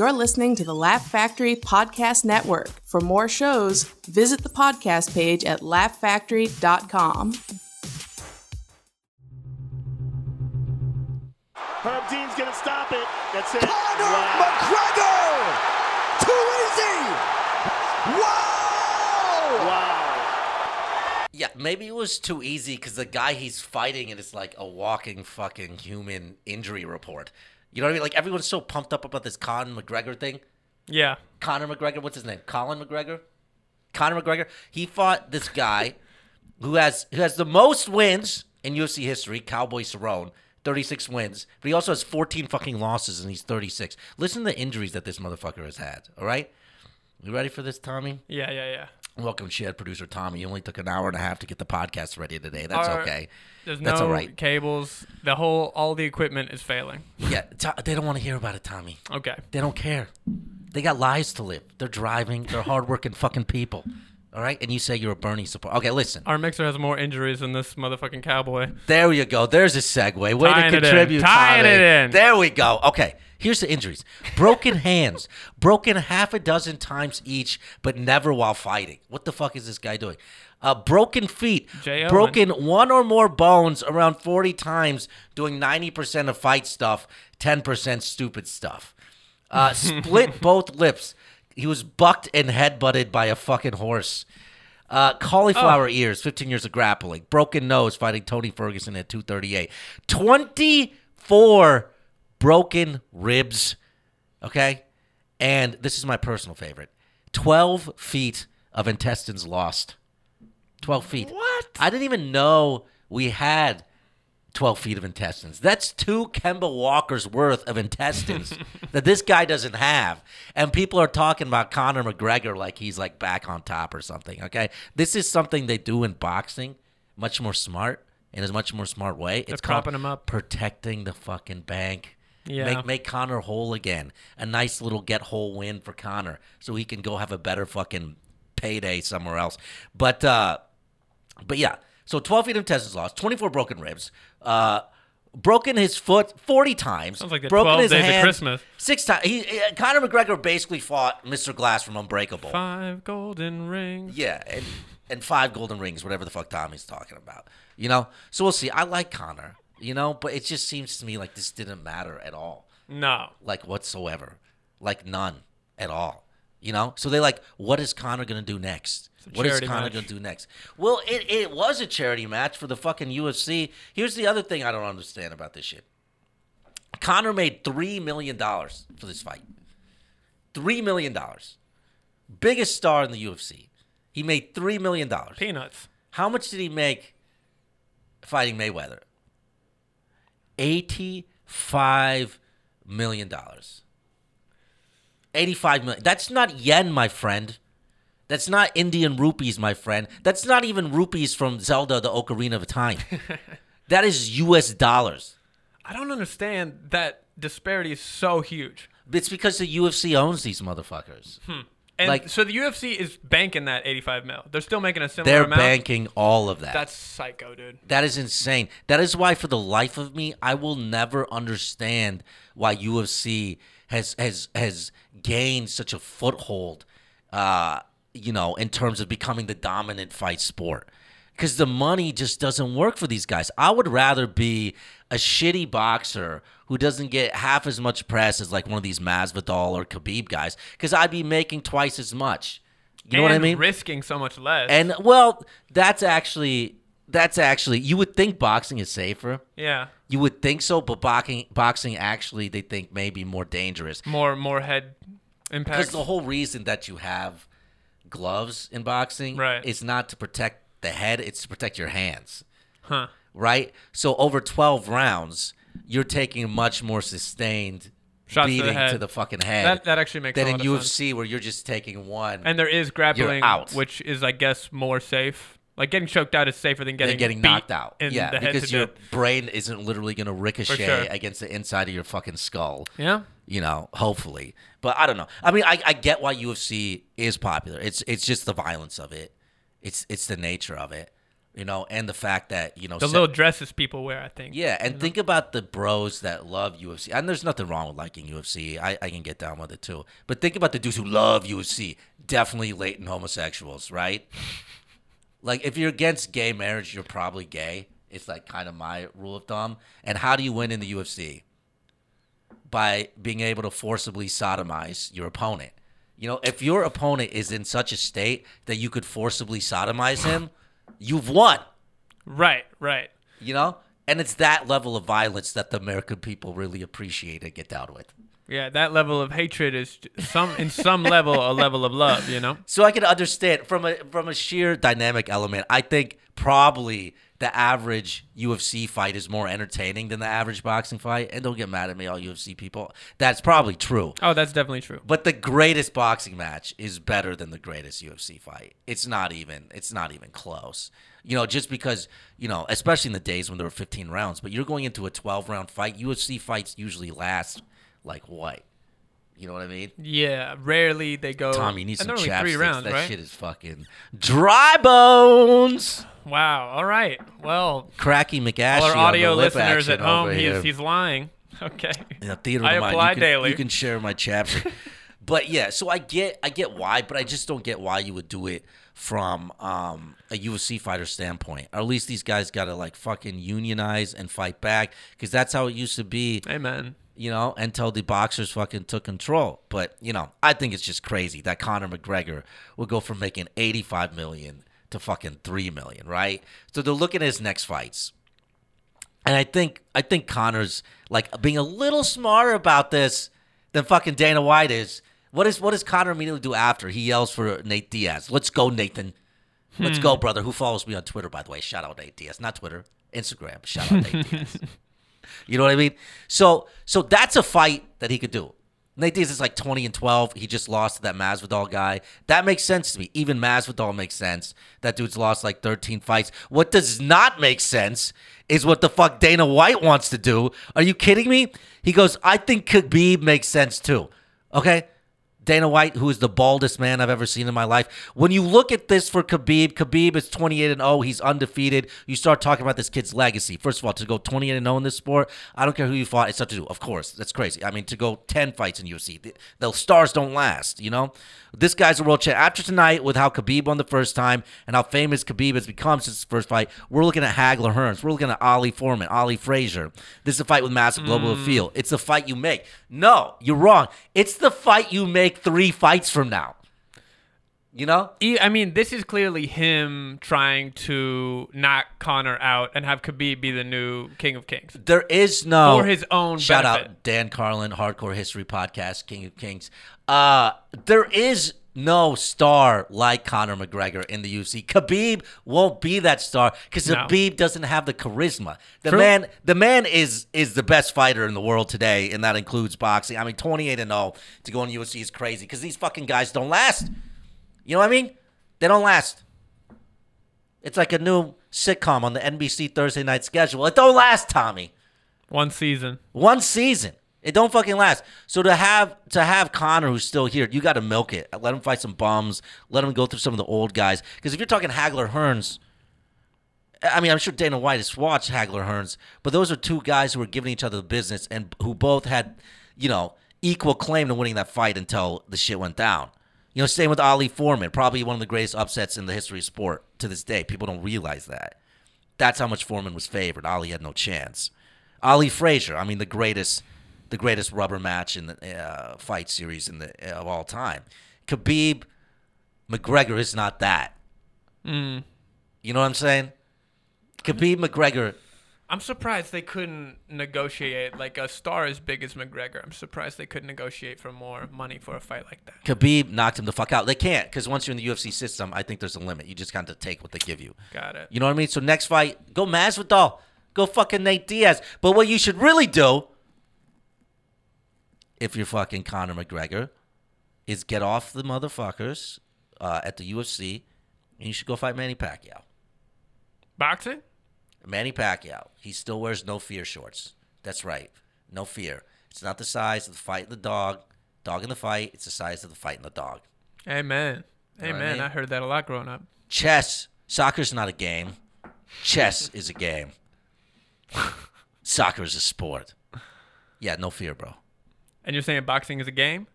You're listening to the Laugh Factory Podcast Network. For more shows, visit the podcast page at laughfactory.com. Herb Dean's gonna stop it. That's it. Conor Wow. McGregor! Too easy! Wow! Wow. Yeah, maybe it was too easy because the guy he's fighting is like a walking fucking human injury report. You know what I mean? Like everyone's so pumped up about this Conor McGregor thing. Yeah. Conor McGregor, what's his name? Colin McGregor. Conor McGregor. He fought this guy who has who has the most wins in UFC history, Cowboy Cerrone. 36 wins, but he also has 14 fucking losses and he's 36. Listen to the injuries that this motherfucker has had, all right? You ready for this, Tommy? Yeah, yeah, yeah. Welcome, Shed producer Tommy. You only took an hour and a half to get the podcast ready today. That's Our- okay. There's That's no all right. cables. The whole, all the equipment is failing. Yeah, to- they don't want to hear about it, Tommy. Okay. They don't care. They got lives to live. They're driving. They're hardworking fucking people. All right, and you say you're a Bernie supporter. Okay, listen. Our mixer has more injuries than this motherfucking cowboy. There you go. There's a segue. Way Tying to it in. contribute. Tying Tommy. it in. There we go. Okay. Here's the injuries: broken hands, broken half a dozen times each, but never while fighting. What the fuck is this guy doing? Uh, broken feet, broken one or more bones around 40 times, doing 90% of fight stuff, 10% stupid stuff. Uh, split both lips. He was bucked and headbutted by a fucking horse. Uh, cauliflower ears, 15 years of grappling. Broken nose, fighting Tony Ferguson at 238. 24 broken ribs. Okay? And this is my personal favorite 12 feet of intestines lost. 12 feet. What? I didn't even know we had 12 feet of intestines. That's two Kemba Walker's worth of intestines that this guy doesn't have. And people are talking about Conor McGregor like he's like back on top or something. Okay. This is something they do in boxing, much more smart in a much more smart way. They're it's propping him up. protecting the fucking bank. Yeah. Make make Conor whole again. A nice little get whole win for Conor so he can go have a better fucking payday somewhere else. But uh but yeah, so 12 feet of intestines lost, 24 broken ribs, uh, broken his foot 40 times. Sounds like the broken 12 his days of Christmas. Six times. He, uh, Conor McGregor basically fought Mr. Glass from Unbreakable. Five golden rings. Yeah, and, and five golden rings, whatever the fuck Tommy's talking about. You know? So we'll see. I like Conor, you know, but it just seems to me like this didn't matter at all No. like whatsoever, like none at all. You know, so they like, what is Conor gonna do next? What is Conor match. gonna do next? Well, it, it was a charity match for the fucking UFC. Here's the other thing I don't understand about this shit. Conor made three million dollars for this fight. Three million dollars, biggest star in the UFC. He made three million dollars. Peanuts. How much did he make fighting Mayweather? Eighty-five million dollars. Eighty-five million. That's not yen, my friend. That's not Indian rupees, my friend. That's not even rupees from Zelda: The Ocarina of Time. that is U.S. dollars. I don't understand that disparity is so huge. It's because the UFC owns these motherfuckers. Hmm. And Like- so the UFC is banking that 85 mil. They're still making a similar They're amount. banking all of that. That's psycho, dude. That is insane. That is why, for the life of me, I will never understand why UFC has has has gained such a foothold. Uh, you know, in terms of becoming the dominant fight sport, because the money just doesn't work for these guys. I would rather be a shitty boxer who doesn't get half as much press as like one of these Masvidal or Khabib guys, because I'd be making twice as much. You know what I mean? Risking so much less. And well, that's actually that's actually you would think boxing is safer. yeah, You would think so, but boxing boxing actually they think may be more dangerous more more head impact. because the whole reason that you have gloves in boxing Right. is not to protect the head; it's to protect your hands. huh. Right. So over twelve rounds, you're taking much more sustained Shots to the beating to the fucking head. That that actually makes than a in lot of sense. UFC where you're just taking one. And there is grappling, out. which is I guess more safe. Like getting choked out is safer than getting than getting knocked out. Yeah, because your death. brain isn't literally going to ricochet sure. against the inside of your fucking skull. Yeah. You know, hopefully. But I don't know. I mean, I, I get why UFC is popular. It's it's just the violence of it. It's it's the nature of it. You know, and the fact that you know The little dresses people wear, I think. yeah, and think about the bros that love UFC. And there's nothing wrong with liking UFC. I, I can get down with it too. But think about the dudes who love UFC. Definitely latent homosexuals, right? like if you're against gay marriage, you're probably gay. It's like kind of my rule of thumb. And how do you win in the UFC? By being able to forcibly sodomize your opponent. You know, if your opponent is in such a state that you could forcibly sodomize him, you've won. Right, right. You know? And it's that level of violence that the American people really appreciate and get down with. Yeah, that level of hatred is some in some level a level of love, you know? So I can understand from a from a sheer dynamic element, I think probably the average UFC fight is more entertaining than the average boxing fight. And don't get mad at me, all UFC people. That's probably true. Oh, that's definitely true. But the greatest boxing match is better than the greatest UFC fight. It's not even it's not even close. You know, just because, you know, especially in the days when there were 15 rounds, but you're going into a 12 round fight, UFC fights usually last like what? You know what I mean? Yeah, rarely they go. Tom, you need and some they're chapsticks. three rounds, that right? shit is fucking dry bones. Wow. All right. Well, Cracky McAshy. all our audio listeners at home, over he here. is, he's lying. Okay. in a theater I apply you can, daily. You can share my chapstick. but yeah, so I get I get why, but I just don't get why you would do it from um, a UFC fighter standpoint. Or at least these guys got to like fucking unionize and fight back because that's how it used to be. Amen. You know, until the boxers fucking took control. But you know, I think it's just crazy that Conor McGregor will go from making eighty five million to fucking three million, right? So they're looking at his next fights. And I think I think Conor's like being a little smarter about this than fucking Dana White is. What is what does Conor immediately do after? He yells for Nate Diaz. Let's go, Nathan. Let's hmm. go, brother. Who follows me on Twitter, by the way? Shout out Nate Diaz. Not Twitter, Instagram. Shout out Nate Diaz. You know what I mean? So so that's a fight that he could do. Nate Diaz is like 20 and 12. He just lost to that Masvidal guy. That makes sense to me. Even Masvidal makes sense. That dude's lost like 13 fights. What does not make sense is what the fuck Dana White wants to do. Are you kidding me? He goes, I think Khabib makes sense too. Okay? Dana White, who is the baldest man I've ever seen in my life. When you look at this for Khabib, Khabib is 28 and 0. He's undefeated. You start talking about this kid's legacy. First of all, to go 28 and 0 in this sport, I don't care who you fought. It's tough to do. Of course, that's crazy. I mean, to go 10 fights in UFC, the, the stars don't last. You know, this guy's a world champ. After tonight, with how Khabib won the first time and how famous Khabib has become since his first fight, we're looking at Hagler Hearns. We're looking at Ali Foreman, Ali Frazier. This is a fight with massive global mm. appeal. It's the fight you make. No, you're wrong. It's the fight you make three fights from now. You know? I mean, this is clearly him trying to knock Conor out and have Khabib be the new King of Kings. There is no For his own shout benefit. out Dan Carlin, Hardcore History Podcast, King of Kings. Uh, there is no star like Conor McGregor in the UFC. Khabib won't be that star because No. Khabib doesn't have the charisma. The True. man, the man is is the best fighter in the world today, and that includes boxing. I mean, twenty eight and zero to go in UFC is crazy because these fucking guys don't last. You know what I mean? They don't last. It's like a new sitcom on the NBC Thursday night schedule. It don't last, Tommy. One season. One season. It don't fucking last. So to have to have Conor who's still here, you got to milk it. Let him fight some bums. Let him go through some of the old guys. Because if you're talking Hagler Hearns, I mean, I'm sure Dana White has watched Hagler Hearns, but those are two guys who were giving each other the business and who both had, you know, equal claim to winning that fight until the shit went down. You know, same with Ali Foreman, probably one of the greatest upsets in the history of sport to this day. People don't realize that. That's how much Foreman was favored. Ali had no chance. Ali Frazier, I mean, the greatest, the greatest rubber match in the uh, fight series in the of all time. Khabib, McGregor is not that. Mm. You know what I'm saying? Khabib McGregor. I'm surprised they couldn't negotiate like a star as big as McGregor. I'm surprised they couldn't negotiate for more money for a fight like that. Khabib knocked him the fuck out. They can't because once you're in the UFC system, I think there's a limit. You just got to take what they give you. Got it. You know what I mean? So next fight, go Masvidal, go fucking Nate Diaz. But what you should really do, if you're fucking Conor McGregor, is get off the motherfuckers uh, at the UFC, and you should go fight Manny Pacquiao. Boxing? Manny Pacquiao, he still wears no fear shorts. That's right, no fear. It's not the size of the fight in the dog, dog in the fight. It's the size of the fight in the dog. Amen. know what I Amen. mean? I heard that a lot growing up. Chess, soccer's not a game. Chess is a game. Soccer is a sport. Yeah, no fear, bro. And you're saying boxing is a game?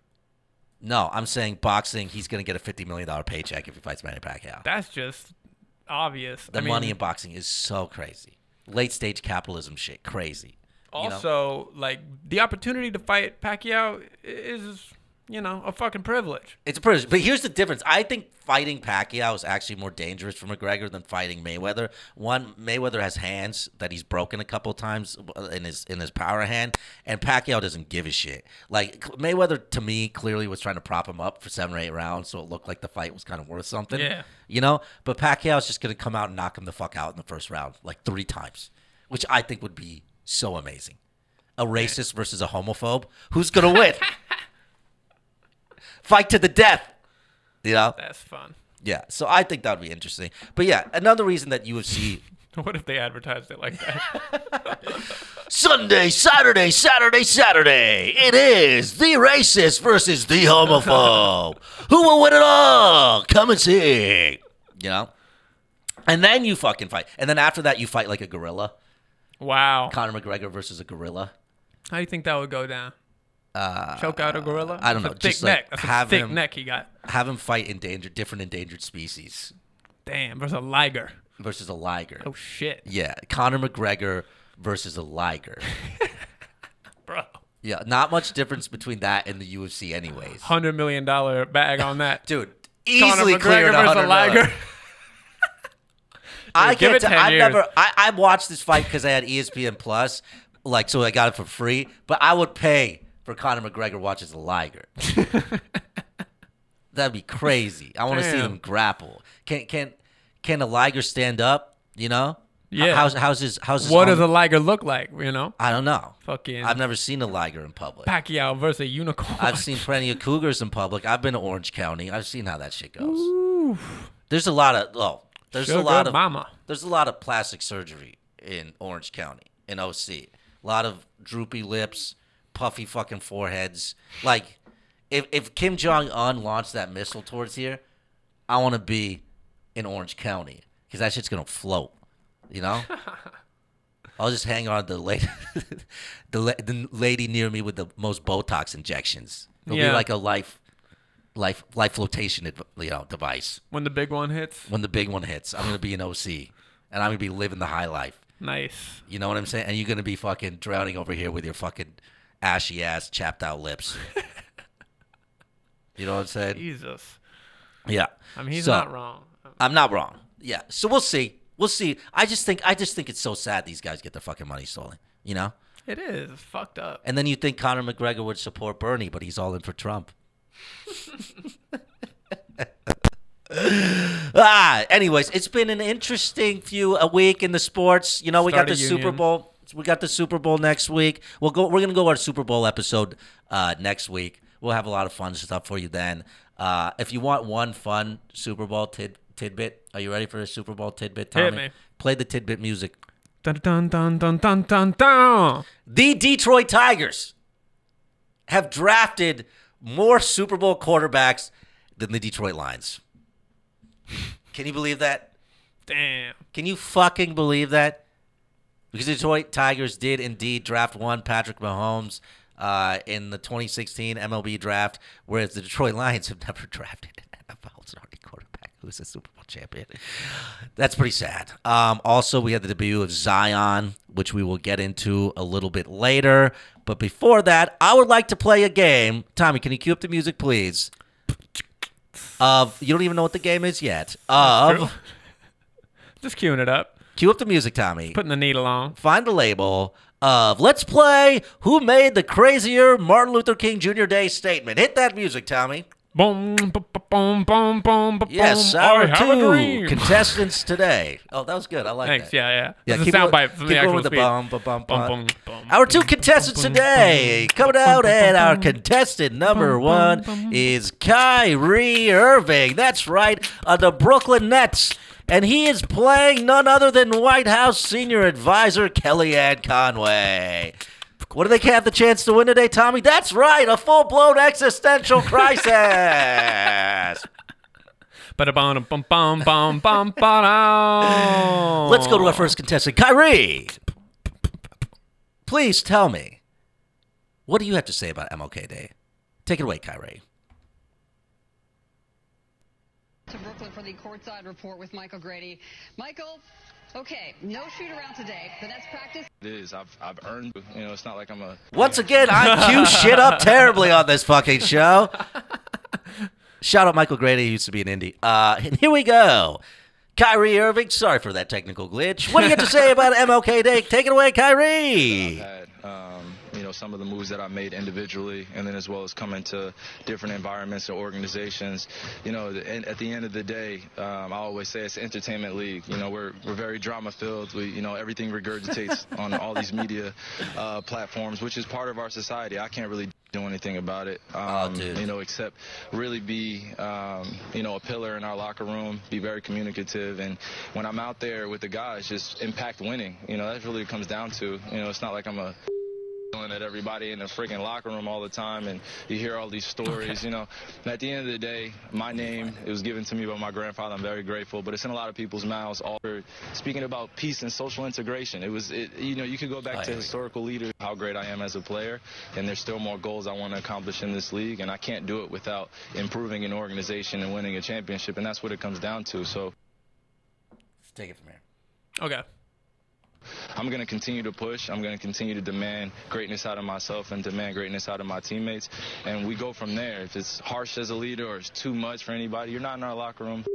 No, I'm saying boxing. He's gonna get a fifty million dollar paycheck if he fights Manny Pacquiao. That's just obvious. The I mean, money in boxing is so crazy. Late stage capitalism shit, crazy. you know? Also, like the opportunity to fight Pacquiao is, you know, a fucking privilege. It's a privilege. But here's the difference. I think fighting Pacquiao is actually more dangerous for McGregor than fighting Mayweather. One, Mayweather has hands that he's broken a couple times in his in his power hand, and Pacquiao doesn't give a shit. Like Mayweather, to me, clearly was trying to prop him up for seven or eight rounds, so it looked like the fight was kind of worth something. Yeah. You know, but Pacquiao's just gonna come out and knock him the fuck out in the first round, like three times, which I think would be so amazing. A racist versus a homophobe. Who's gonna win? Fight to the death. You know? That's fun. Yeah. So I think that would be interesting. But yeah, another reason that UFC What if they advertised it like that? Sunday, Saturday, Saturday, Saturday. It is the racist versus the homophobe. Who will win it all? Come and see. You know? And then you fucking fight. And then after that, you fight like a gorilla. wow. Conor McGregor versus a gorilla. How do you think that would go down? Uh, Choke out a gorilla? I don't know, A thick like, neck. That's a have thick him- neck he got. Have him fight endangered, different endangered species Damn, versus a liger. versus a liger. Oh shit, Yeah, Conor McGregor versus a liger. bro. Yeah, not much difference between that and the UFC, anyways. Hundred million dollar bag on that. Dude, Conor easily cleared McGregor versus a 100 million. liger. I give can't. 10 I've years. never. I, I watched this fight because I had ESPN Plus, like so I got it for free. But I would pay for Conor McGregor watches a liger. That'd be crazy. I want to see them grapple. Can can can a liger stand up? You know? Yeah. How's how's his how's his What does a liger look like? You know, I don't know. fucking I've never seen a liger in public. Pacquiao versus a unicorn. I've seen plenty of cougars in public. I've been to Orange County. I've seen how that shit goes. There's a lot of oh, there's Sugar a lot of mama. there's a lot of plastic surgery in Orange County in OC. A lot of droopy lips, puffy fucking foreheads. Like if if Kim Jong Un launched that missile towards here, I want to be in Orange County because that shit's gonna float. You know. I'll just hang on the lady, the, la- the lady near me with the most Botox injections. It'll Yeah. be like a life, life, life flotation, you know, device. when the big one hits. When the big one hits, I'm gonna be an OC, and I'm gonna be living the high life. Nice. You know what I'm saying? And you're gonna be fucking drowning over here with your fucking ashy ass, chapped out lips. you know what I'm saying? Jesus. Yeah. I mean, he's So- not wrong. I'm not wrong. Yeah. So we'll see. We'll see. I just think I just think it's so sad these guys get their fucking money stolen. You know? It is It's fucked up. And then you think Conor McGregor would support Bernie, but he's all in for Trump. ah, anyways, it's been an interesting few a week in the sports. You know, we Start got the Super. Bowl. We got the Super Bowl next week. We'll go. We're gonna go our Super Bowl episode uh, next week. We'll have a lot of fun stuff for you then. Uh, if you want one fun Super Bowl tid- tidbit, are you ready for a Super Bowl tidbit, Tommy? Hit me. Play the tidbit music. Dun dun dun dun dun dun dun. The Detroit Tigers have drafted more Super Bowl quarterbacks than the Detroit Lions. Can you believe that? Damn. Can you fucking believe that? Because the Detroit Tigers did indeed draft one Patrick Mahomes uh, in the 2016 MLB draft, whereas the Detroit Lions have never drafted an NFL starting quarterback who's a Super Bowl champion. That's pretty sad. Um, also, we had the debut of Zion, which we will get into a little bit later. But before that, I would like to play a game. Tommy, can you cue up the music, please? Of you don't even know what the game is yet. Of Just queuing it up. Cue up the music, Tommy. Putting the needle on. find the label of let's play who made the crazier Martin Luther King Jr. Day statement. Hit that music, Tommy. Boom, boom, boom, boom, boom, boom. Yes, our I two contestants today. Oh, that was good. I like Thanks. that. Yeah, yeah. Yeah, keep sound bite keep the going with the bum, bum, bum, Bum, bum. Our two contestants today, coming out at our contestant number one is Kyrie Irving. That's right, of the Brooklyn Nets. And he is playing none other than White House senior advisor Kellyanne Conway. What do they have the chance to win today, Tommy? That's right, a full blown existential crisis. Let's go to our first contestant, Kyrie. Please tell me, what do you have to say about MLK Day? Take it away, Kyrie. To Brooklyn for the courtside report with Michael Grady. Michael, okay, no shoot around today. The Nets practice. It is. I've I've earned. You know, it's not like I'm a. Once again, I cue shit up terribly on this fucking show. Shout out Michael Grady, he used to be an indie. Uh, and here we go. Kyrie Irving, sorry for that technical glitch. What do you have to say about MLK Day? Take it away, Kyrie. Know some of the moves that I made individually, and then as well as coming to different environments and organizations. You know, the- and at the end of the day, um, I always say it's entertainment league. You know, we're we're very drama filled. We you know everything regurgitates on all these media uh, platforms, which is part of our society. I can't really do anything about it. Um, dude. You know, except really be um, you know a pillar in our locker room, be very communicative, and when I'm out there with the guys, just impact winning. You know, that's really what it comes down to. You know, it's not like I'm a yelling at everybody in the freaking locker room all the time and you hear all these stories you know and at the end of the day my name it was given to me by my grandfather i'm very grateful but it's in a lot of people's mouths all speaking about peace and social integration it was it, you know you could go back I to agree. historical leaders how great i am as a player and there's still more goals i want to accomplish in this league and i can't do it without improving an organization and winning a championship and that's what it comes down to so Take it from here. Okay. I'm going to continue to push. I'm going to continue to demand greatness out of myself and demand greatness out of my teammates. And we go from there. If it's harsh as a leader or it's too much for anybody, you're not in our locker room.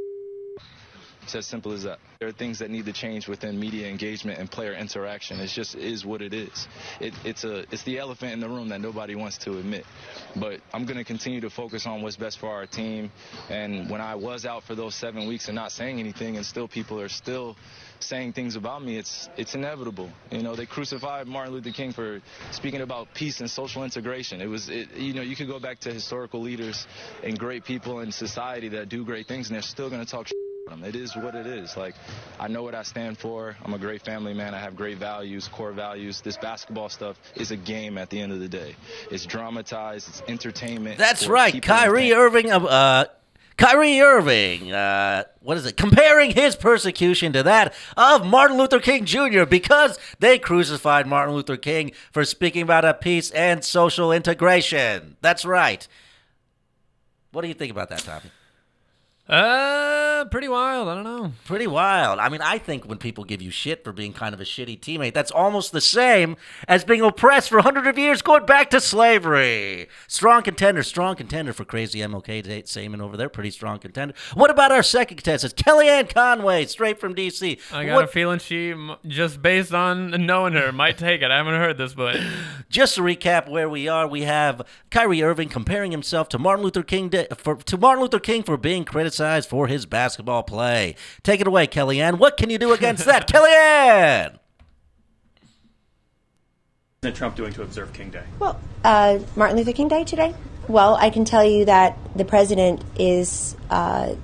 It's as simple as that. There are things that need to change within media engagement and player interaction. It just is what it is. It, it's a it's the elephant in the room that nobody wants to admit. But I'm going to continue to focus on what's best for our team. And when I was out for those seven weeks and not saying anything, and still people are still saying things about me, it's it's inevitable. You know, they crucified Martin Luther King for speaking about peace and social integration. It was, it, you know, you could go back to historical leaders and great people in society that do great things, and they're still going to talk. It is what it is. Like, I know what I stand for. I'm a great family man. I have great values, core values. This basketball stuff is a game at the end of the day. It's dramatized. It's entertainment. That's right, Kyrie Irving. Uh, uh, Kyrie Irving. Uh, what is it? Comparing his persecution to that of Martin Luther King Jr. because they crucified Martin Luther King for speaking about a peace and social integration. That's right. What do you think about that, Tommy? Uh, pretty wild. I don't know. Pretty wild. I mean, I think when people give you shit for being kind of a shitty teammate, that's almost the same as being oppressed for hundreds of years, going back to slavery. Strong contender, strong contender for crazy MLK Date Saman over there. Pretty strong contender. What about our second contestant, Kellyanne Conway, straight from DC? I got What- a feeling she, just based on knowing her, might take it. I haven't heard this, but Just to recap where we are, we have Kyrie Irving comparing himself to Martin Luther King Day, for, to Martin Luther King for being criticized for his basketball play. Take it away, Kellyanne. What can you do against that, Kellyanne? What is President Trump doing to observe King Day? Well, uh, Martin Luther King Day today? Well, I can tell you that the president is uh,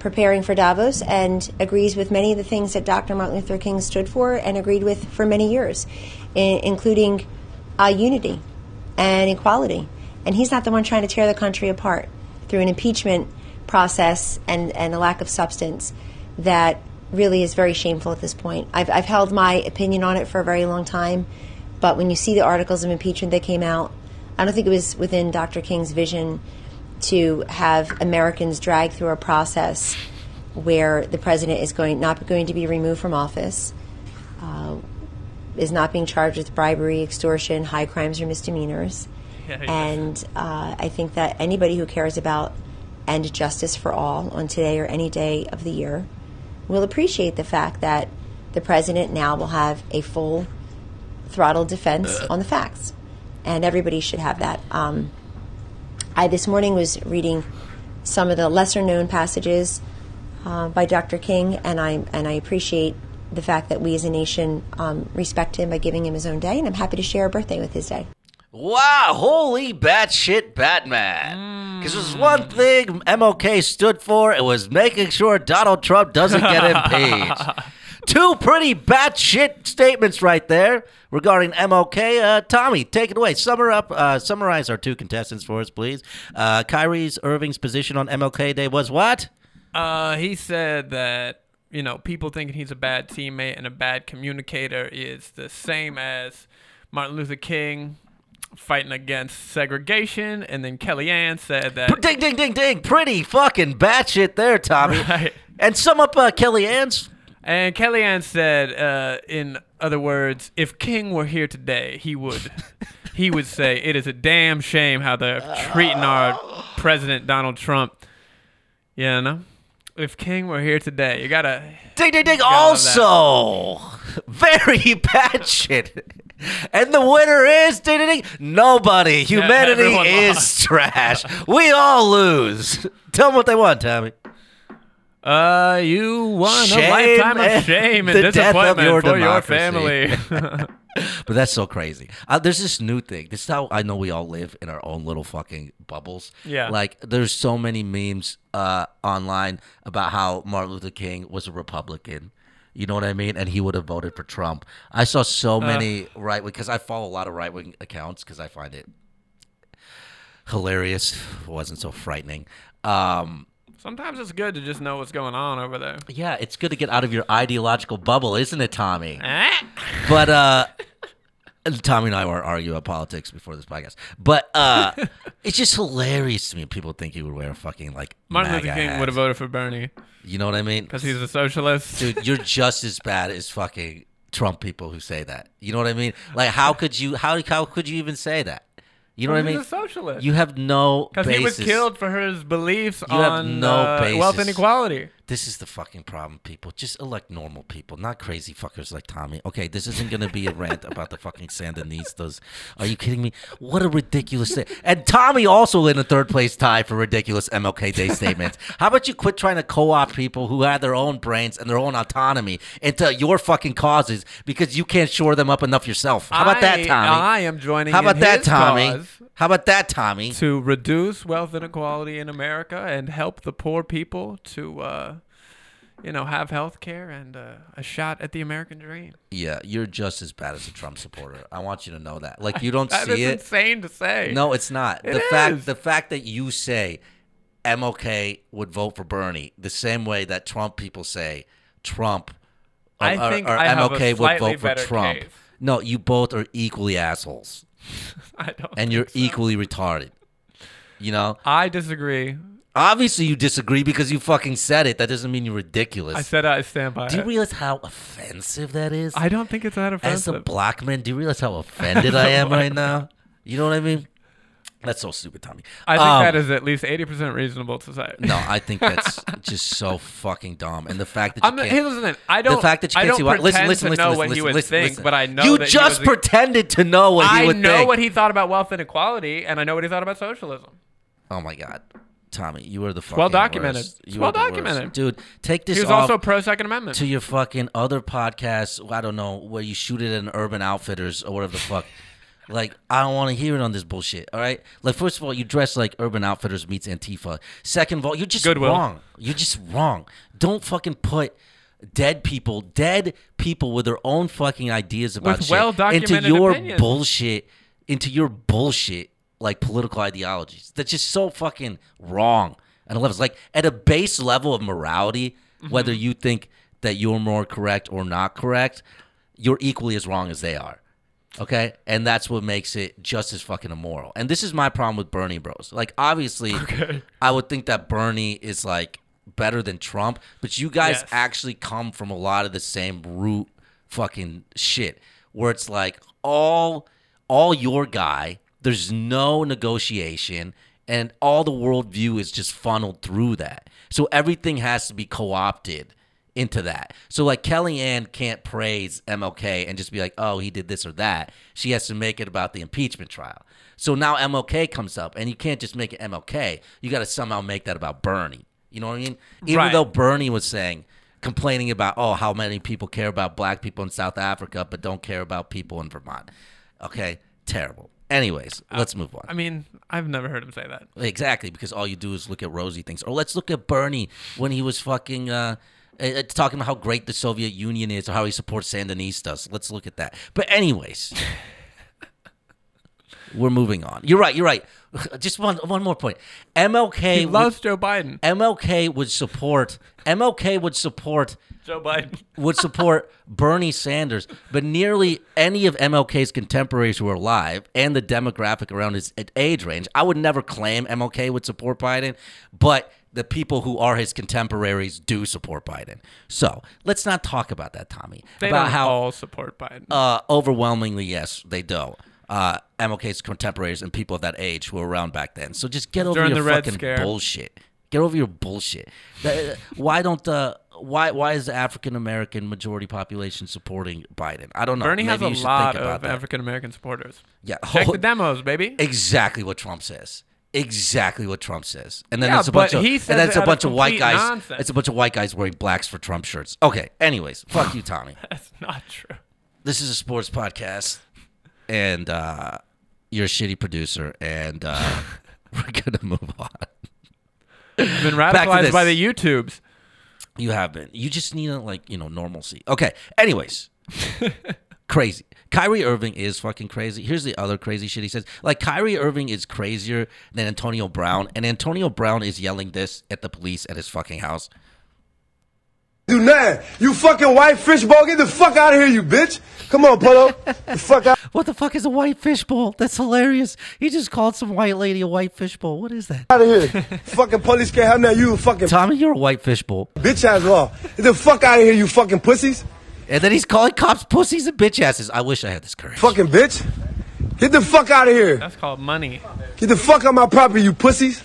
preparing for Davos and agrees with many of the things that Dr. Martin Luther King stood for and agreed with for many years, I- including uh, unity and equality. And he's not the one trying to tear the country apart through an impeachment process and, and a lack of substance that really is very shameful at this point. I've, I've held my opinion on it for a very long time, but when you see the articles of impeachment that came out, I don't think it was within Dr. King's vision to have Americans dragged through a process where the president is going not going to be removed from office, uh, is not being charged with bribery, extortion, high crimes, or misdemeanors. Yeah, yeah. And uh, I think that anybody who cares about and justice for all on today or any day of the year we'll appreciate the fact that the president now will have a full throttle defense on the facts, and everybody should have that. Um, I this morning was reading some of the lesser known passages uh, by Dr. King, and I and I appreciate the fact that we as a nation um, respect him by giving him his own day, and I'm happy to share a birthday with his day. Wow, holy batshit Batman. Because there's one thing MLK stood for, it was making sure Donald Trump doesn't get impeached. Two pretty batshit statements right there regarding MLK. Uh, Tommy, take it away. Summer up, uh, summarize our two contestants for us, please. Uh, Kyrie's Irving's position on MLK Day was what? Uh, he said that you know people thinking he's a bad teammate and a bad communicator is the same as Martin Luther King fighting against segregation, and then Kellyanne said that Ding, ding, ding, ding. Pretty fucking batshit there, Tommy. Right. And sum up uh, Kellyanne's. And Kellyanne said, uh, in other words, if King were here today, he would he would say it is a damn shame how they're treating our president Donald Trump. Yeah, no. If King were here today, you gotta Ding, ding, ding. gotta love that. Also, very batshit. And the winner is ding, ding, ding. Nobody. Humanity everyone is lost. trash. We all lose. Tell them what they want, Tommy. Uh, you won Shame a lifetime of shame and the death of disappointment your for your family. But that's so crazy. Uh, there's this new thing. This is how I know we all live in our own little fucking bubbles. Yeah. Like there's so many memes uh, online about how Martin Luther King was a Republican. You know what I mean? And he would have voted for Trump. I saw so many right because I follow a lot of right wing accounts because I find it hilarious. It wasn't so frightening. Um, Sometimes it's good to just know what's going on over there. yeah, it's good to get out of your ideological bubble, isn't it, Tommy? Eh? But uh Tommy and I weren't arguing about politics before this podcast. But uh it's just hilarious to me people think he would wear a fucking like Martin MAGA Luther King hat. would have voted for Bernie You know what I mean? because he's a socialist. Dude, you're just as bad as fucking Trump people who say that. You know what I mean? Like how could you how how could you even say that? You know what I He's mean? a socialist. You have no Because he was killed for his beliefs You have on no uh, wealth inequality. This is the fucking problem, people. Just elect normal people, not crazy fuckers like Tommy. Okay, this isn't gonna be a rant about the fucking Sandinistas. Are you kidding me? What a ridiculous thing. And Tommy also in a third place tie for ridiculous MLK Day statements. How about you quit trying to co-opt people who have their own brains and their own autonomy into your fucking causes because you can't shore them up enough yourself? How about that, Tommy? I am joining How about that, Tommy? How about that, Tommy? to reduce wealth inequality in America and help the poor people to, uh, you know, have health care and uh, a shot at the American dream. Yeah, you're just as bad as a Trump supporter. I want you to know that. Like you don't That see is it. insane to say. No, it's not. It the fact the fact that you say MLK would vote for Bernie the same way that Trump people say Trump or, I or- think or I have a MLK would vote for Trump. case. No, you both are equally assholes I don't. and you're so. equally retarded. You know? I disagree. Obviously you disagree because you fucking said it. That doesn't mean you're ridiculous. I said I stand by do you it. realize how offensive that is? I don't think it's that offensive. As a black man, do you realize how offended I am right now? You know what I mean? That's so stupid, Tommy. I think Um, that is at least eighty percent reasonable to say. No, I think that's just so fucking dumb. And the fact that you I'm can't, hey, listen, I don't. the fact that you can't see why. Listen, listen, to listen, know listen, what listen, he would listen, think, listen. but I know you that he just pretended to know what he I would know think. what he thought about wealth inequality, and I know what he thought about socialism. oh my god, Tommy, you are the fucking well documented. worst. It's You well are the worst. documented. dude. Take this He was also pro Second Amendment. to your fucking other podcasts. I don't know where you shoot it in Urban Outfitters or whatever the fuck. Like I don't want to hear it on this bullshit. All right. Like first of all, you dress like Urban Outfitters meets Antifa. Second of all, you're just Goodwill. wrong. You're just wrong. Don't fucking put dead people, dead people with their own fucking ideas about With shit into your opinions. bullshit, into your bullshit like political ideologies. That's just so fucking wrong. And levels like at a base level of morality, Mm-hmm. whether you think that you're more correct or not correct, you're equally as wrong as they are. Okay? And that's what makes it just as fucking immoral. And this is my problem with Bernie bros. Like obviously I would think that Bernie is like better than Trump, but you guys Yes. actually come from a lot of the same root fucking shit where it's like all all your guy, there's no negotiation and all the worldview is just funneled through that. So everything has to be co-opted into that. So like Kellyanne can't praise MLK and just be like, oh, he did this or that. She has to make it about the impeachment trial. So now MLK comes up, and you can't just make it MLK. You got to somehow make that about Bernie. You know what I mean? Even Right. though Bernie was saying, complaining about, oh, how many people care about black people in South Africa, but don't care about people in Vermont. Okay, terrible. Anyways, let's move on. I mean, I've never heard him say that. Exactly, because all you do is look at rosy things. Or let's look at Bernie when he was fucking uh, uh, talking about how great the Soviet Union is or how he supports Sandinistas. Let's look at that. But anyways, We're moving on. You're right. You're right. Just one one more point. MLK He would- loves Joe Biden. MLK would support MLK would support Joe Biden. would support Bernie Sanders, but nearly any of MLK's contemporaries who are alive and the demographic around his age range, I would never claim MLK would support Biden, but the people who are his contemporaries do support Biden. So let's not talk about that, Tommy. They about don't how all support Biden. uh, overwhelmingly, yes, they do. Uh, MLK's contemporaries and people of that age who were around back then. So just get over During your fucking Scare. bullshit. Get over your bullshit. Why don't the why why is the African American majority population supporting Biden? I don't know. Bernie has a lot of. African American supporters. Yeah, Check the demos, baby. exactly what Trump says. Exactly what Trump says. And then Yeah, it's a bunch of and then it's a bunch of white guys. nonsense. It's a bunch of white guys wearing blacks for Trump shirts. Okay. Anyways, fuck you, Tommy. That's not true. this is a sports podcast, and uh, you're a shitty producer, and uh, we're gonna move on. I've been radicalized by the YouTubes. You have been. You just need a, like you know normalcy. Okay. Anyways, crazy. Kyrie Irving is fucking crazy. Here's the other crazy shit he says. Like Kyrie Irving is crazier than Antonio Brown, and Antonio Brown is yelling this at the police at his fucking house. Do nothing. You fucking white fishbowl. Get the fuck out of here, you bitch. Come on, Polo. the fuck out. What the fuck is a white fishbowl? That's hilarious. He just called some white lady a white fishbowl. What is that? Out of here. fucking police can't have nothing. You fucking Tommy, you're a white fishbowl. bitch ass law. Get the fuck out of here, you fucking pussies. And then he's calling cops pussies and bitch asses. I wish I had this courage. Fucking bitch. Get the fuck out of here. That's called money. Get the fuck out my property, you pussies.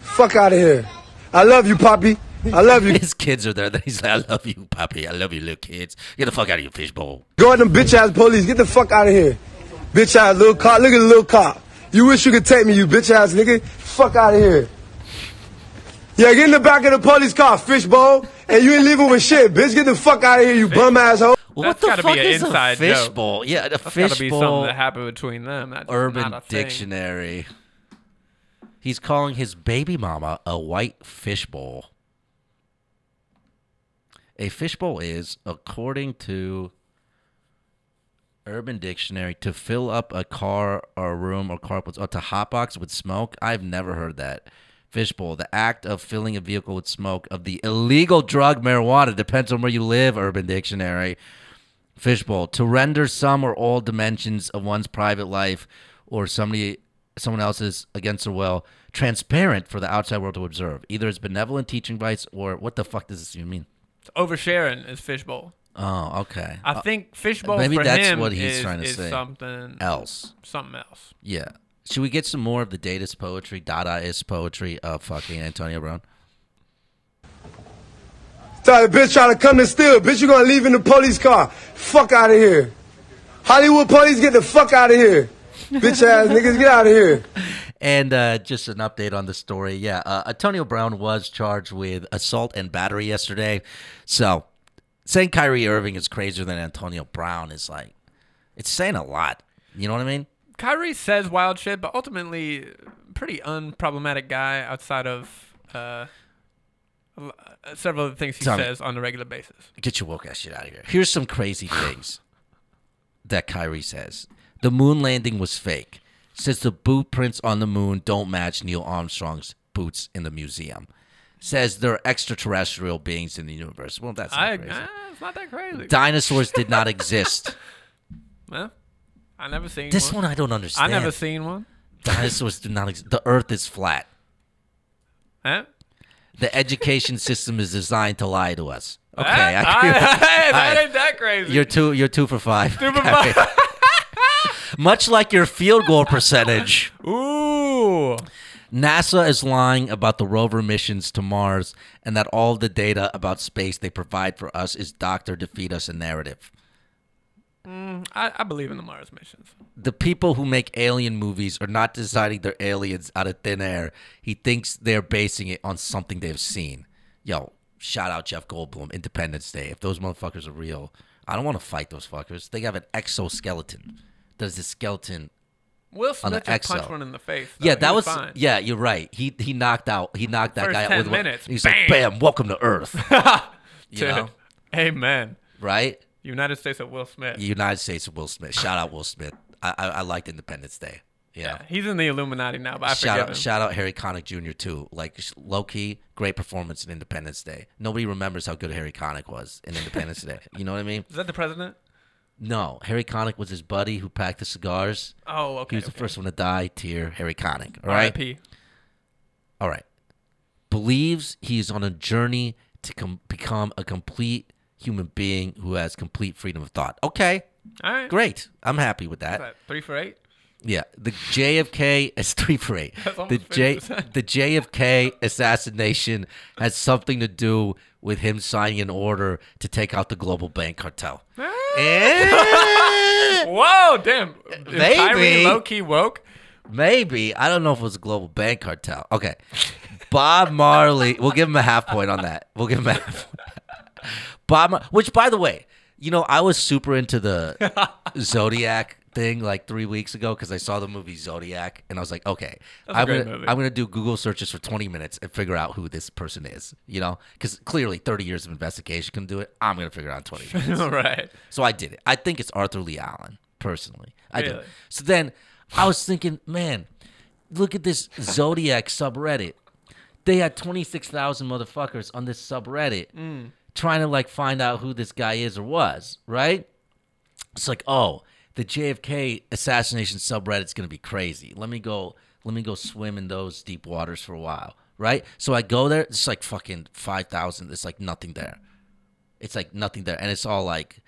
Fuck out of here. I love you, Poppy. I love you. His kids are there. Then he's like, I love you, Poppy. I love you, little kids. Get the fuck out of your fishbowl. Go at them bitch ass police. Get the fuck out of here. Bitch ass little cop. Look at the little cop. You wish you could take me, you bitch ass nigga. Fuck out of here. Yeah, get in the back of the police car, fishbowl. And you ain't leaving with shit, bitch. Get the fuck out of here, you bum asshole. Well, That's what gotta the be fuck an is inside a joke. fishbowl? Yeah, a That's got to be something fishbowl. that happened between them. That's Urban not a thing. Dictionary. He's calling his baby mama a white fishbowl. A fishbowl is, according to Urban Dictionary, to fill up a car or a room or carpets or to hotbox with smoke. I've never heard that. Fishbowl, the act of filling a vehicle with smoke of the illegal drug marijuana. Depends on where you live, Urban Dictionary. Fishbowl, to render some or all dimensions of one's private life or somebody someone else's against their will transparent for the outside world to observe, either as benevolent teaching advice or what the fuck does this even mean? Oversharing is fishbowl. Oh, okay. I Uh, think fishbowl maybe for that's him what he's is, trying to is say. something else. Something else. Yeah. Should we get some more of the Dataist poetry, Dadaist poetry of fucking Antonio Brown? Tell the bitch trying to come to steal. Bitch, you gonna leave in the police car. Fuck out of here. Hollywood police, get the fuck out of here. Bitch ass niggas, get out of here. And uh, just an update on the story. Yeah, uh, Antonio Brown was charged with assault and battery yesterday. So saying Kyrie Irving is crazier than Antonio Brown is like, it's saying a lot. You know what I mean? Kyrie says wild shit, but ultimately, pretty unproblematic guy outside of uh, uh, several of the things he Tommy. says on a regular basis. Get your woke ass shit out of here. Here's some crazy things that Kyrie says. The moon landing was fake. since the boot prints on the moon don't match Neil Armstrong's boots in the museum. Says there are extraterrestrial beings in the universe. Well, that's not I, crazy. uh, it's not that crazy. Dinosaurs did not exist. Well, I never seen This one. one I don't understand. I never seen one. Dinosaurs do not exist. The Earth is flat. Huh? The education system is designed to lie to us. Okay, That, I- I- hey, that ain't that crazy. You're two. You're two for five. Two for five. Much like your field goal percentage. Ooh. NASA is lying about the rover missions to Mars, and that all the data about space they provide for us is doctor to feed us a narrative. Mm, I, I believe in the Mars missions. The people who make alien movies are not deciding they're aliens out of thin air. He thinks they're basing it on something they've seen. Yo, shout out Jeff Goldblum, Independence Day. If those motherfuckers are real, I don't want to fight those fuckers. They have an exoskeleton. There's a skeleton Will on the Smith just punched one in the face. though. Yeah, He that was, fine. yeah. You're right. He he knocked out. He knocked that First guy out 10 with one- minutes, He's bam. like, "Bam, welcome to Earth." you know, Amen. right? United States of Will Smith. United States of Will Smith. Shout out Will Smith. I I, I liked Independence Day. Yeah. He's in the Illuminati now, but I shout out, him. shout out Harry Connick Jr. too. Like low key, great performance in Independence Day. Nobody remembers how good Harry Connick was in Independence Day. You know what I mean? Is that the president? No, Harry Connick was his buddy who packed the cigars. Oh, okay. He was the first one to die. Tear Harry Connick. All right. R.I.P. All right. Believes he is on a journey to com- become a complete human being who has complete freedom of thought. Okay, All right. great. I'm happy with that. that, three for eight. Yeah, the JFK is three for eight. The J 50%. the JFK assassination has something to do with him signing an order to take out the global bank cartel. Eh, Whoa, damn. Is Maybe. Kyrie low key woke? Maybe I don't know if it was a global bank cartel. Okay, Bob Marley. We'll give him a half point on that. We'll give him a half. Bob, Mar- which by the way, you know, I was super into the Zodiac thing like three weeks ago because I saw the movie Zodiac and I was like, okay, That's I'm gonna movie. I'm gonna do Google searches for 20 minutes and figure out who this person is. You know, because clearly 30 years of investigation couldn't do it. I'm gonna figure it out in 20 minutes. All right. So I did it. I think it's Arthur Leigh Allen, personally. I do. Really? So then I was thinking, man, look at this Zodiac subreddit. They had 26,000 motherfuckers on this subreddit Mm. trying to like find out who this guy is or was, right? It's like, oh, the JFK assassination subreddit's going to be crazy. Let me go let me go swim in those deep waters for a while, right? So I go there, it's like fucking 5,000. It's like nothing there. It's like nothing there and it's all like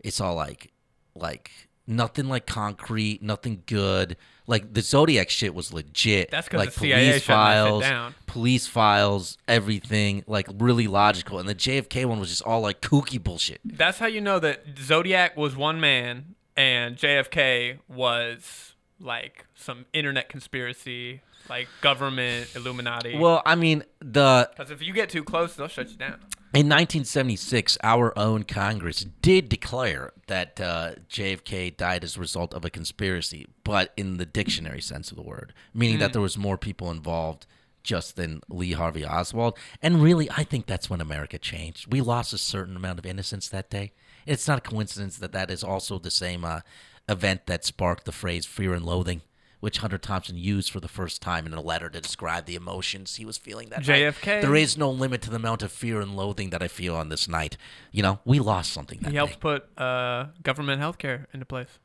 it's all like like nothing like concrete, nothing good. Like the Zodiac shit was legit. That's 'cause like the CIA police shut that shit files, down. police files, everything like really logical. And the JFK one was just all like kooky bullshit. That's how you know that Zodiac was one man and JFK was like some internet conspiracy, like government Illuminati. Well, I mean the because if you get too close, they'll shut you down. In 1976, our own Congress did declare that uh, JFK died as a result of a conspiracy, but in the dictionary sense of the word, meaning that Mm. there was more people involved just than Lee Harvey Oswald. And really, I think that's when America changed. We lost a certain amount of innocence that day. It's not a coincidence that that is also the same uh, event that sparked the phrase fear and loathing. Which Hunter Thompson used for the first time in a letter to describe the emotions he was feeling that night. JFK. There is no limit to the amount of fear and loathing that I feel on this night. You know, we lost something that He day. helped put uh, government health care into place.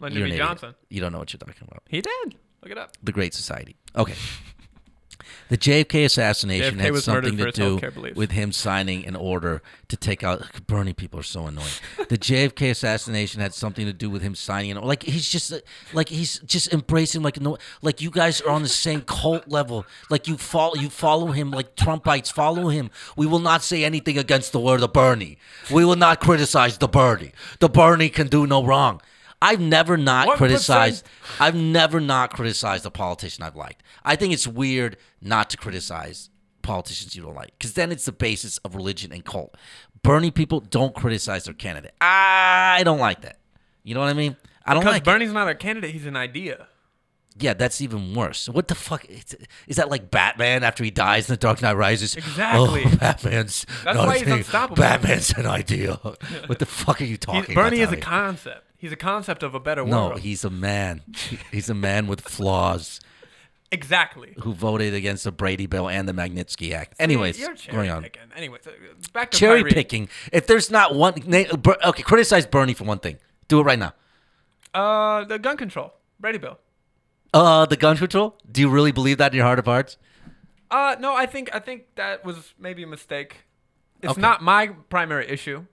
Lyndon B. an idiot. Johnson. You don't know what you're talking about. He did. Look it up. The Great Society. Okay. The JFK assassination JFK had something to do with him signing an order to take out Bernie. People are so annoying. the JFK assassination had something to do with him signing an order. like he's just like he's just embracing like no like you guys are on the same cult level. Like you follow you follow him like Trumpites follow him. We will not say anything against the word of Bernie. We will not criticize the Bernie. The Bernie can do no wrong. I've never not What criticized. I've never not criticized a politician I've liked. I think it's weird not to criticize politicians you don't like because then it's the basis of religion and cult. Bernie people don't criticize their candidate. I don't like that. You know what I mean? I don't Because like. it. Bernie's not a candidate; he's an idea. Yeah, that's even worse. What the fuck? Is, is that like Batman after he dies in The Dark Knight Rises? Exactly. Oh, Batman's. That's why he's thing. unstoppable. Batman's an idea. What the fuck are you talking Bernie about? is a concept. He's a concept of a better world. No, he's a man. He's a man with flaws exactly. who voted against the Brady Bill and the Magnitsky Act. Anyways, you're going cherry on. picking. Anyways, uh, back to Cherry Kyrie. picking. If there's not one, okay, criticize Bernie for one thing. Do it right now. Uh, the gun control, Brady Bill. Uh, the gun control. Do you really believe that in your heart of hearts? Uh, no, I think I think that was maybe a mistake. It's Okay. not my primary issue.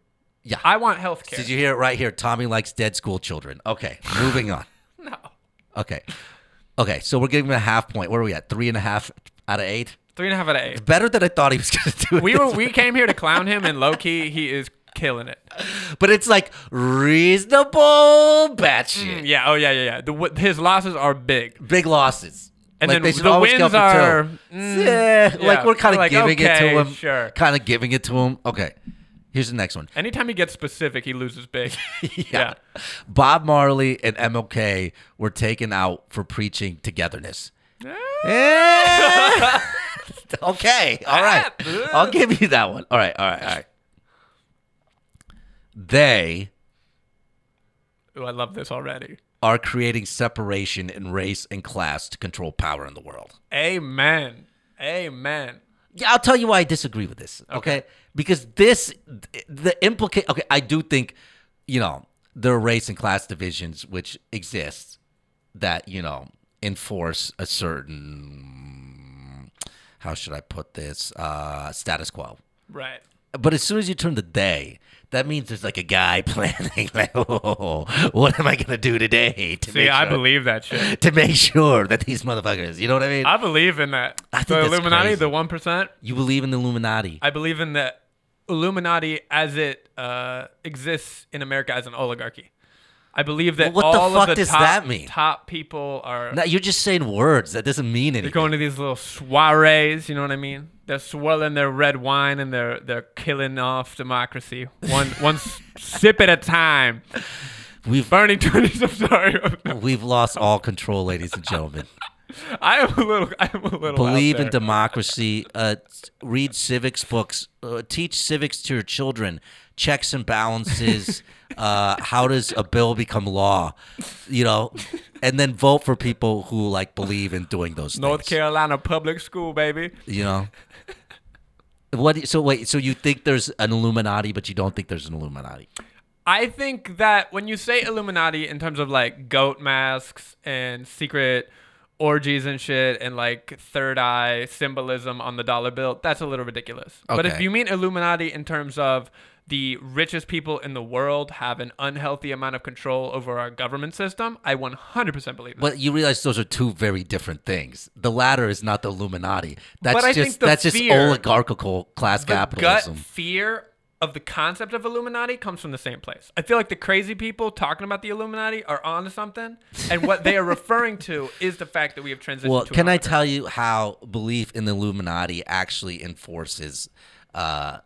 Yeah. I want health care. Did you hear it right here? Tommy likes dead school children. Okay, moving on. No. Okay. Okay, so we're giving him a half point. Where are we at? Three and a half out of eight? Three and a half out of eight. Better than I thought he was going to do it. We were we came here to clown him, and low key he is killing it. But it's like reasonable batshit. Mm, yeah. Oh yeah. Yeah. Yeah. The, his losses are big. Big losses. And like then they the always wins come for two. are, mm, yeah, yeah, like we're kind of like, giving it to him. sure. Kind of giving it to him. Okay. Here's the next one. Anytime he gets specific, he loses big. yeah. Bob Marley and MLK were taken out for preaching togetherness. Eh. okay. All right. I'll give you that one. All right. All right. All right. They Ooh, I love this already. are creating separation in race and class to control power in the world. Amen. Amen. Yeah, I'll tell you why I disagree with this. Okay, because this the implicate. Okay, I do think you know there are race and class divisions which exist that you know enforce a certain how should I put this uh, status quo. Right. But as soon as you turn the day, that means there's like a guy planning, like, oh, what am I gonna do today to See, I sure, believe that shit. to make sure that these motherfuckers, you know what I mean? I believe in that. I think the Illuminati, crazy. the one percent. you believe in the Illuminati? I believe in the Illuminati as it uh, exists in America as an oligarchy. I believe that Well, what the fuck of the does top, that mean? top people are no, you're just saying words. That doesn't mean anything. they're going to these little soirees. You know what I mean? They're swirling their red wine and they're they're killing off democracy one one sip at a time. We've Bernie Turners, I'm sorry. we've lost all control, ladies and gentlemen. I am a little. I am a little. Believe out in democracy. Uh, read civics books. Uh, teach civics to your children. Checks and balances. uh, how does a bill become law? You know, and then vote for people who like believe in doing those things. North things. Carolina public school, baby. You know. What? So wait. So you think there's an Illuminati, but you don't think there's an Illuminati? I think that when you say Illuminati in terms of like goat masks and secret orgies and shit and like third eye symbolism on the dollar bill, that's a little ridiculous. But if you mean Illuminati in terms of the richest people in the world have an unhealthy amount of control over our government system, I 100% believe that. But you realize those are two very different things. The latter is not the Illuminati. That's just that's just oligarchical class the capitalism. gut fear of the concept of Illuminati comes from the same place. I feel like the crazy people talking about the Illuminati are onto something, and what they are referring to is the fact that we have transitioned. Well, can I tell you how belief in the Illuminati actually enforces uh,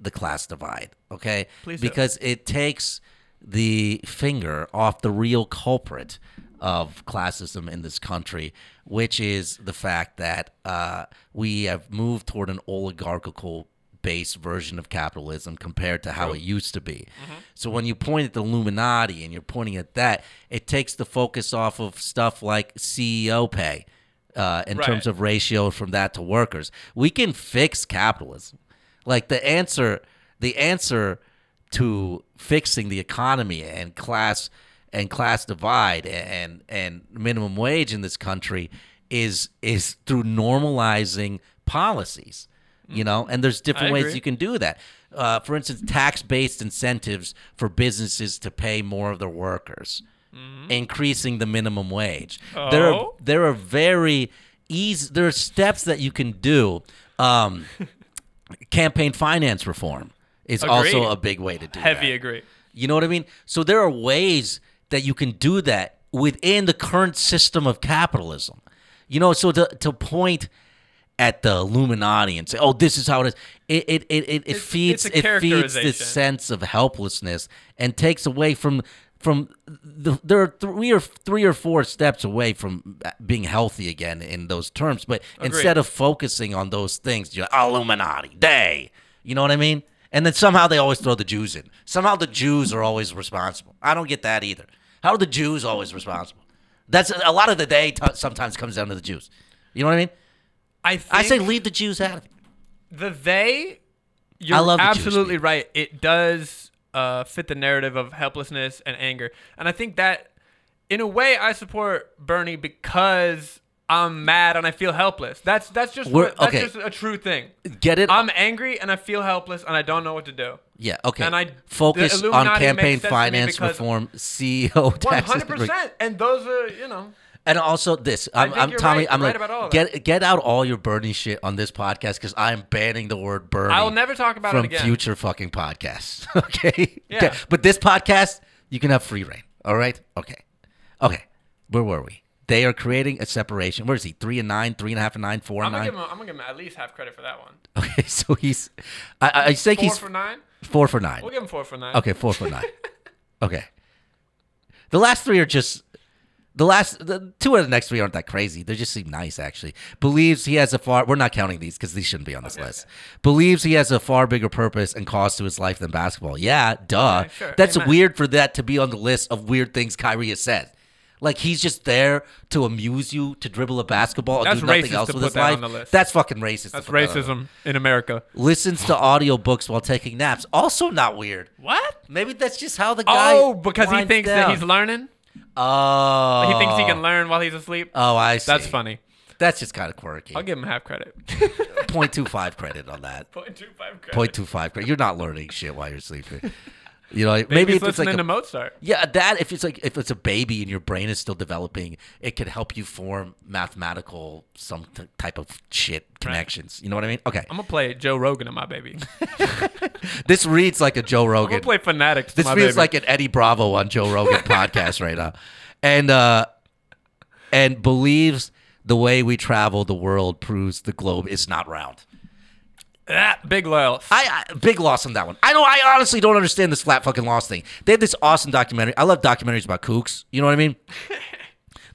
the class divide? Okay, Please do. because it takes the finger off the real culprit of classism in this country, which is the fact that uh, we have moved toward an oligarchical based version of capitalism compared to how it used to be. Mm-hmm. So when you point at the Illuminati and you're pointing at that, it takes the focus off of stuff like CEO pay uh, in Right. terms of ratio from that to workers. We can fix capitalism. Like the answer, the answer to fixing the economy and class and class divide and and minimum wage in this country is is through normalizing policies. You know, and there's different ways you can do that. Uh, for instance, tax-based incentives for businesses to pay more of their workers, increasing the minimum wage. There are Oh. there are very easy. There are steps that you can do. Um, campaign finance reform is also a big way to do Heavy that. Heavy agree. You know what I mean? So there are ways that you can do that within the current system of capitalism. You know, so to to point at the Illuminati and say, "Oh, this is how it is," it it it, it, it feeds it feeds this sense of helplessness and takes away from from the, there are three or three or four steps away from uh, being healthy again in those terms. But instead of focusing on those things, you're like, Illuminati, they, you know what I mean? And then somehow they always throw the Jews in. Somehow the Jews are always responsible. I don't get that either. How are the Jews always responsible? That's a lot of the day. T- sometimes comes down to the Jews. You know what I mean? I think I say leave the Jews out of it. the they. You're I love the Jewish absolutely right. It does uh, fit the narrative of helplessness and anger, and I think that in a way I support Bernie because I'm mad and I feel helpless. That's that's just We're- that's okay. just a true thing. Get it? I'm angry and I feel helpless and I don't know what to do. yeah. Okay. and I- focus on campaign makes sense to me finance reform, CEO taxes, hundred percent. And those are you know. And also this. I'm, I'm Tommy. right. I'm like, right about all of get get out all your Bernie shit on this podcast because I'm banning the word Bernie. I'll never talk about it from again. future fucking podcasts. Okay. Yeah. Okay. But this podcast, you can have free reign. All right. Okay. Okay. Where were we? They are creating a separation. Where is he? Three and nine, three and a half and nine, four I'm and gonna, nine. give him, I'm gonna give him at least half credit for that one. Okay, so he's. I, I I think Four he's for nine. four for nine. We'll give him four for nine. Okay, four for nine. okay. The last three are just the last the two of the next three aren't that crazy. They just seem nice actually. Believes he has a far we're not counting these because these shouldn't be on this list. Believes he has a far bigger purpose and cause to his life than basketball. Yeah, duh. Okay, sure. That's Amen. weird for that to be on the list of weird things Kyrie has said. Like he's just there to amuse you, to dribble a basketball, That's and do nothing else with his that life. on the list. That's fucking racist. That's put that on the list. racism in America. Listens to audiobooks while taking naps. Also not weird. What? Maybe that's just how the oh, guy. Oh, because he thinks that he's learning. Oh. He thinks he can learn while he's asleep. Oh, I see. That's funny. That's just kind of quirky. I'll give him half credit. 0.25 credit on that. 0.25 credit. 0.25 credit. You're not learning shit while you're sleeping. You know, maybe, Maybe if it's like a, Mozart. yeah, that if it's like if it's a baby and your brain is still developing, it could help you form mathematical some t- type of shit connections. You know what I mean? Okay, I'm gonna play Joe Rogan to my baby. this reads like a Joe Rogan. I'm gonna play Fanatics. This my feels baby. like an Eddie Bravo on Joe Rogan podcast right now, and uh, and believes the way we travel the world proves the globe is not round. Ah, big loss. I, I big loss on that one. I know. I honestly don't understand this flat fucking loss thing. They have this awesome documentary. I love documentaries about kooks. You know what I mean?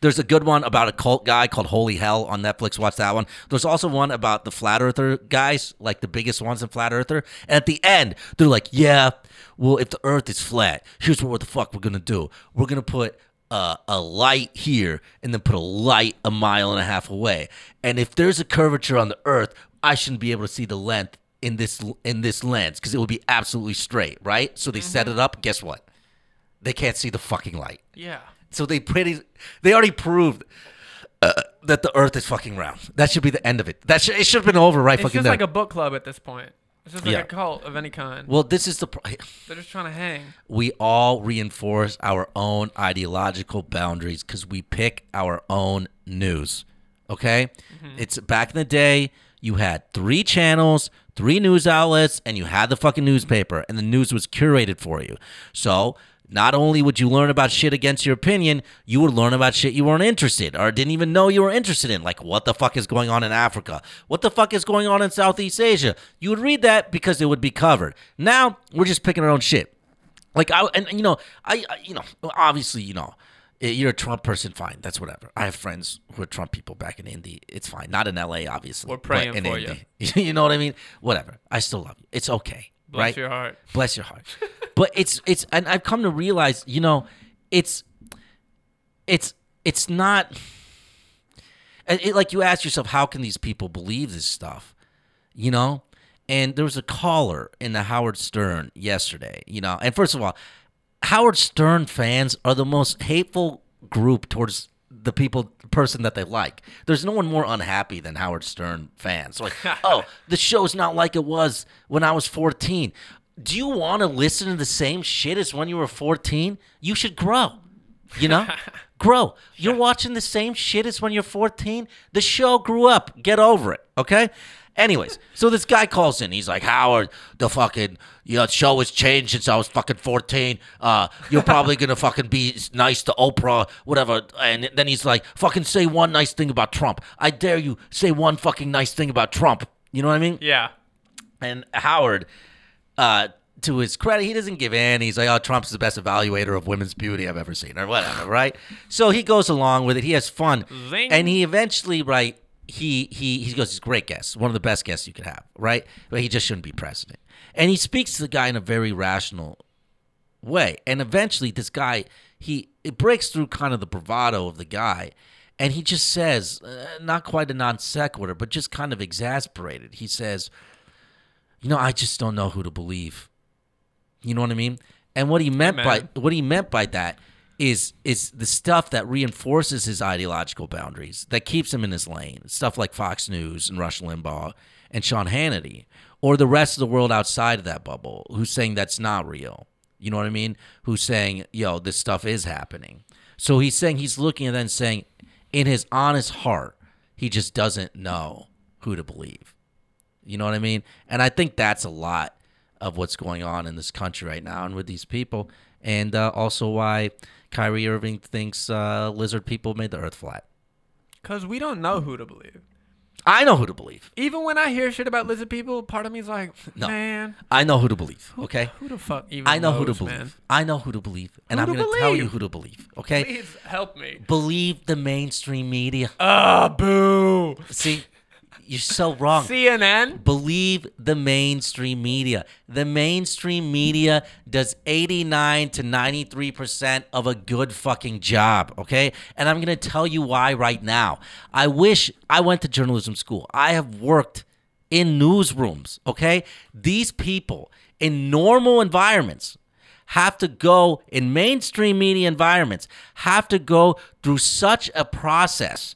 There's a good one about a cult guy called Holy Hell on Netflix. Watch that one. There's also one about the flat earther guys, like the biggest ones in flat earther. And at the end, they're like, "Yeah, well, if the Earth is flat, here's what the fuck we're gonna do. We're gonna put." Uh, a light here and then put a light a mile and a half away. And if there's a curvature on the earth, I shouldn't be able to see the length in this in this lens because it would be absolutely straight, right? So they set it up. Guess what? They can't see the fucking light. yeah. So they pretty they already proved uh, that the Earth is fucking round. That should be the end of it. That should, it should have been over right It's fucking just there. like a book club at this point. It's just like Yeah. a cult of any kind. well, this is the pr- They're just trying to hang. we all reinforce our own ideological boundaries because we pick our own news. Okay, it's back in the day. You had three channels, three news outlets, and you had the fucking newspaper, and the news was curated for you. So not only would you learn about shit against your opinion, you would learn about shit you weren't interested or didn't even know you were interested in, like what the fuck is going on in Africa, what the fuck is going on in Southeast Asia. You would read that because it would be covered. Now we're just picking our own shit. Like I and you know I, I you know obviously you know you're a Trump person fine. That's whatever. I have friends who are Trump people back in Indy. It's fine. Not in L.A. obviously We're but praying in for Indy. you know what I mean? Whatever. I still love you. It's okay Bless right? your heart. bless your heart. But it's it's and I've come to realize you know it's it's it's not it, like you ask yourself how can these people believe this stuff you know? And there was a caller in the howard stern yesterday you know? And first of all howard stern fans are the most hateful group towards the people person that they like. There's no one more unhappy than howard stern fans. Like oh the show's not like it was when i was 14 do you want to listen to the same shit as when you were 14 you should grow you know? Grow. You're watching the same shit as when you're 14 the show grew up. Get over it okay anyways so this guy calls in he's like howard the fucking you know, show has changed since i was fucking 14 uh you're probably gonna fucking be nice to oprah whatever and then he's like fucking say one nice thing about trump i dare you say one fucking nice thing about trump you know what i mean Yeah. and Howard, uh, to his credit, he doesn't give in. He's like, "Oh, Trump's the best evaluator of women's beauty I've ever seen," or whatever, right? So he goes along with it. He has fun, Zing. and he eventually, right? He he he goes, "He's a great guest, one of the best guests you could have, right?" But he just shouldn't be president. And he speaks to the guy in a very rational way. And eventually, this guy he it breaks through kind of the bravado of the guy, and he just says, uh, not quite a non sequitur, but just kind of exasperated. He says, "You know, I just don't know who to believe." You know what I mean? And what he meant Amen. by what he meant by that is is the stuff that reinforces his ideological boundaries, that keeps him in his lane. Stuff like Fox News and Rush Limbaugh and Sean Hannity, or the rest of the world outside of that bubble, who's saying that's not real. You know what I mean? Who's saying, yo, this stuff is happening. So he's saying he's looking and then saying, in his honest heart, he just doesn't know who to believe. You know what I mean? And I think that's a lot of what's going on in this country right now and with these people. And uh, also why Kyrie Irving thinks uh, lizard people made the earth flat. Because we don't know who to believe. I know who to believe. Even when I hear shit about lizard people, part of me is like, No. man, I know who to believe, okay? who the fuck even I know who to believe. man? I know who to believe. And Who I'm going to tell you who to believe, okay? Please help me. Believe the mainstream media. Ah, boo. See, You're so wrong. CNN. Believe the mainstream media. The mainstream media does 89 to 93% of a good fucking job, okay? And I'm going to tell you why right now. I wish I went to journalism school. I have worked in newsrooms, okay? These people in normal environments have to go in mainstream media environments have to go through such a process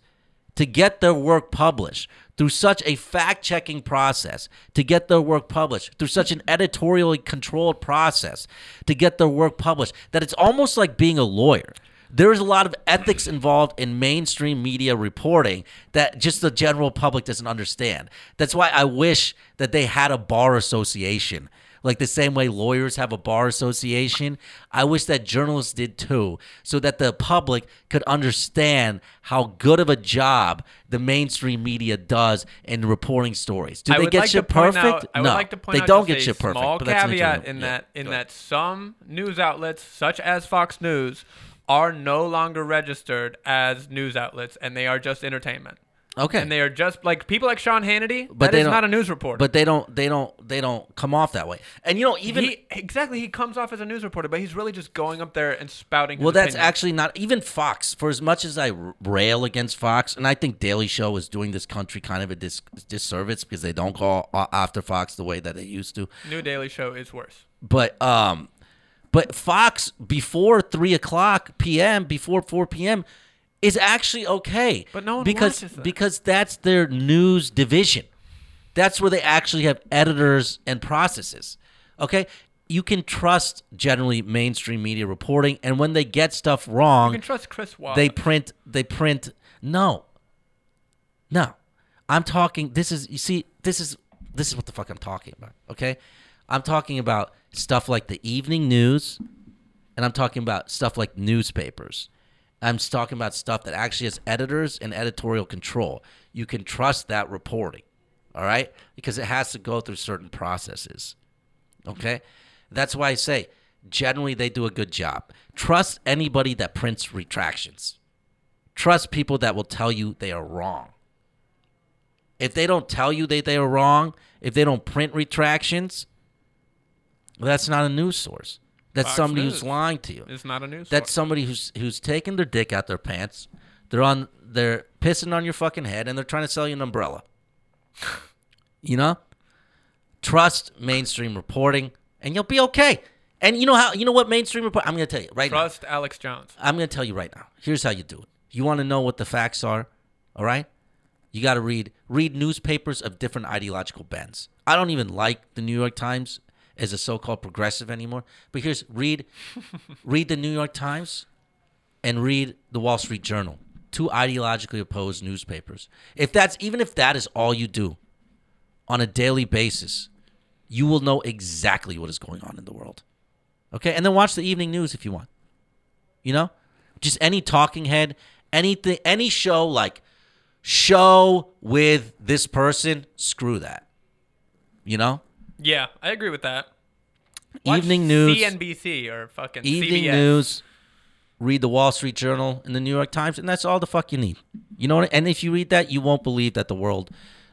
to get their work published through such a fact checking process to get their work published, through such an editorially controlled process to get their work published, that it's almost like being a lawyer. There is a lot of ethics involved in mainstream media reporting that just the general public doesn't understand. That's why I wish that they had a bar association like the same way lawyers have a bar association. I wish that journalists did too, so that the public could understand how good of a job the mainstream media does in reporting stories. Do I they get like shit perfect? out- I would no, like to point they out don't get shit perfect. Small but that's caveat in Yeah, that in that some news outlets, such as Fox News, are no longer registered as news outlets, and they are just entertainment. Okay. And they are just like people like Sean Hannity. But that is don't- a news reporter. But they don't. They don't. They don't come off that way. And you know, even he, exactly, he comes off as a news reporter, but he's really just going up there and spouting. Well, that's opinion. actually not even Fox. For as much as I rail against Fox, and I think Daily Show is doing this country kind of a dis- disservice because they don't call after Fox the way that they used to. new Daily Show is worse. But um, but Fox before three o'clock p.m. before four p.m. is actually okay. But no one because watches that. because that's their news division. That's where they actually have editors and processes. Okay. You can trust generally mainstream media reporting, and when they get stuff wrong, You can trust Chris Wallace. they print they print no no i'm talking this is you see this is this is what the fuck i'm talking about okay i'm talking about stuff like the evening news and i'm talking about stuff like newspapers i'm talking about stuff that actually has editors and editorial control you can trust that reporting all right because it has to go through certain processes Okay? That's why I say generally they do a good job. Trust anybody that prints retractions. Trust people that will tell you they are wrong. If they don't tell you that they are wrong, if they don't print retractions, that's not a news source. That's Fox somebody News who's lying to you. It's not a news. That's source. somebody who's who's taking their dick out their pants. They're on they're pissing on your fucking head and they're trying to sell you an umbrella. you know? Trust mainstream reporting and you'll be okay. And you know how you know what mainstream report I'm going to tell you right now. trust Alex Jones. I'm going to tell you right now. Here's how you do it. You want to know what the facts are, all right? You got to read read newspapers of different ideological bends. I don't even like the New York Times as a so-called progressive anymore. But here's read read the New York Times and read the Wall Street Journal. Two ideologically opposed newspapers. If that's even if that is all you do on a daily basis, you will know exactly what is going on in the world. Okay? And then watch the evening news if you want. You know? Just any talking head, anything any show like show with this person, screw that. You know? Yeah, I agree with that. Watch Evening news. CNBC or fucking evening CBS. news, read the Wall Street Journal and the New York Times, and that's all the fuck you need. You know what? And if you read that, you won't believe that the world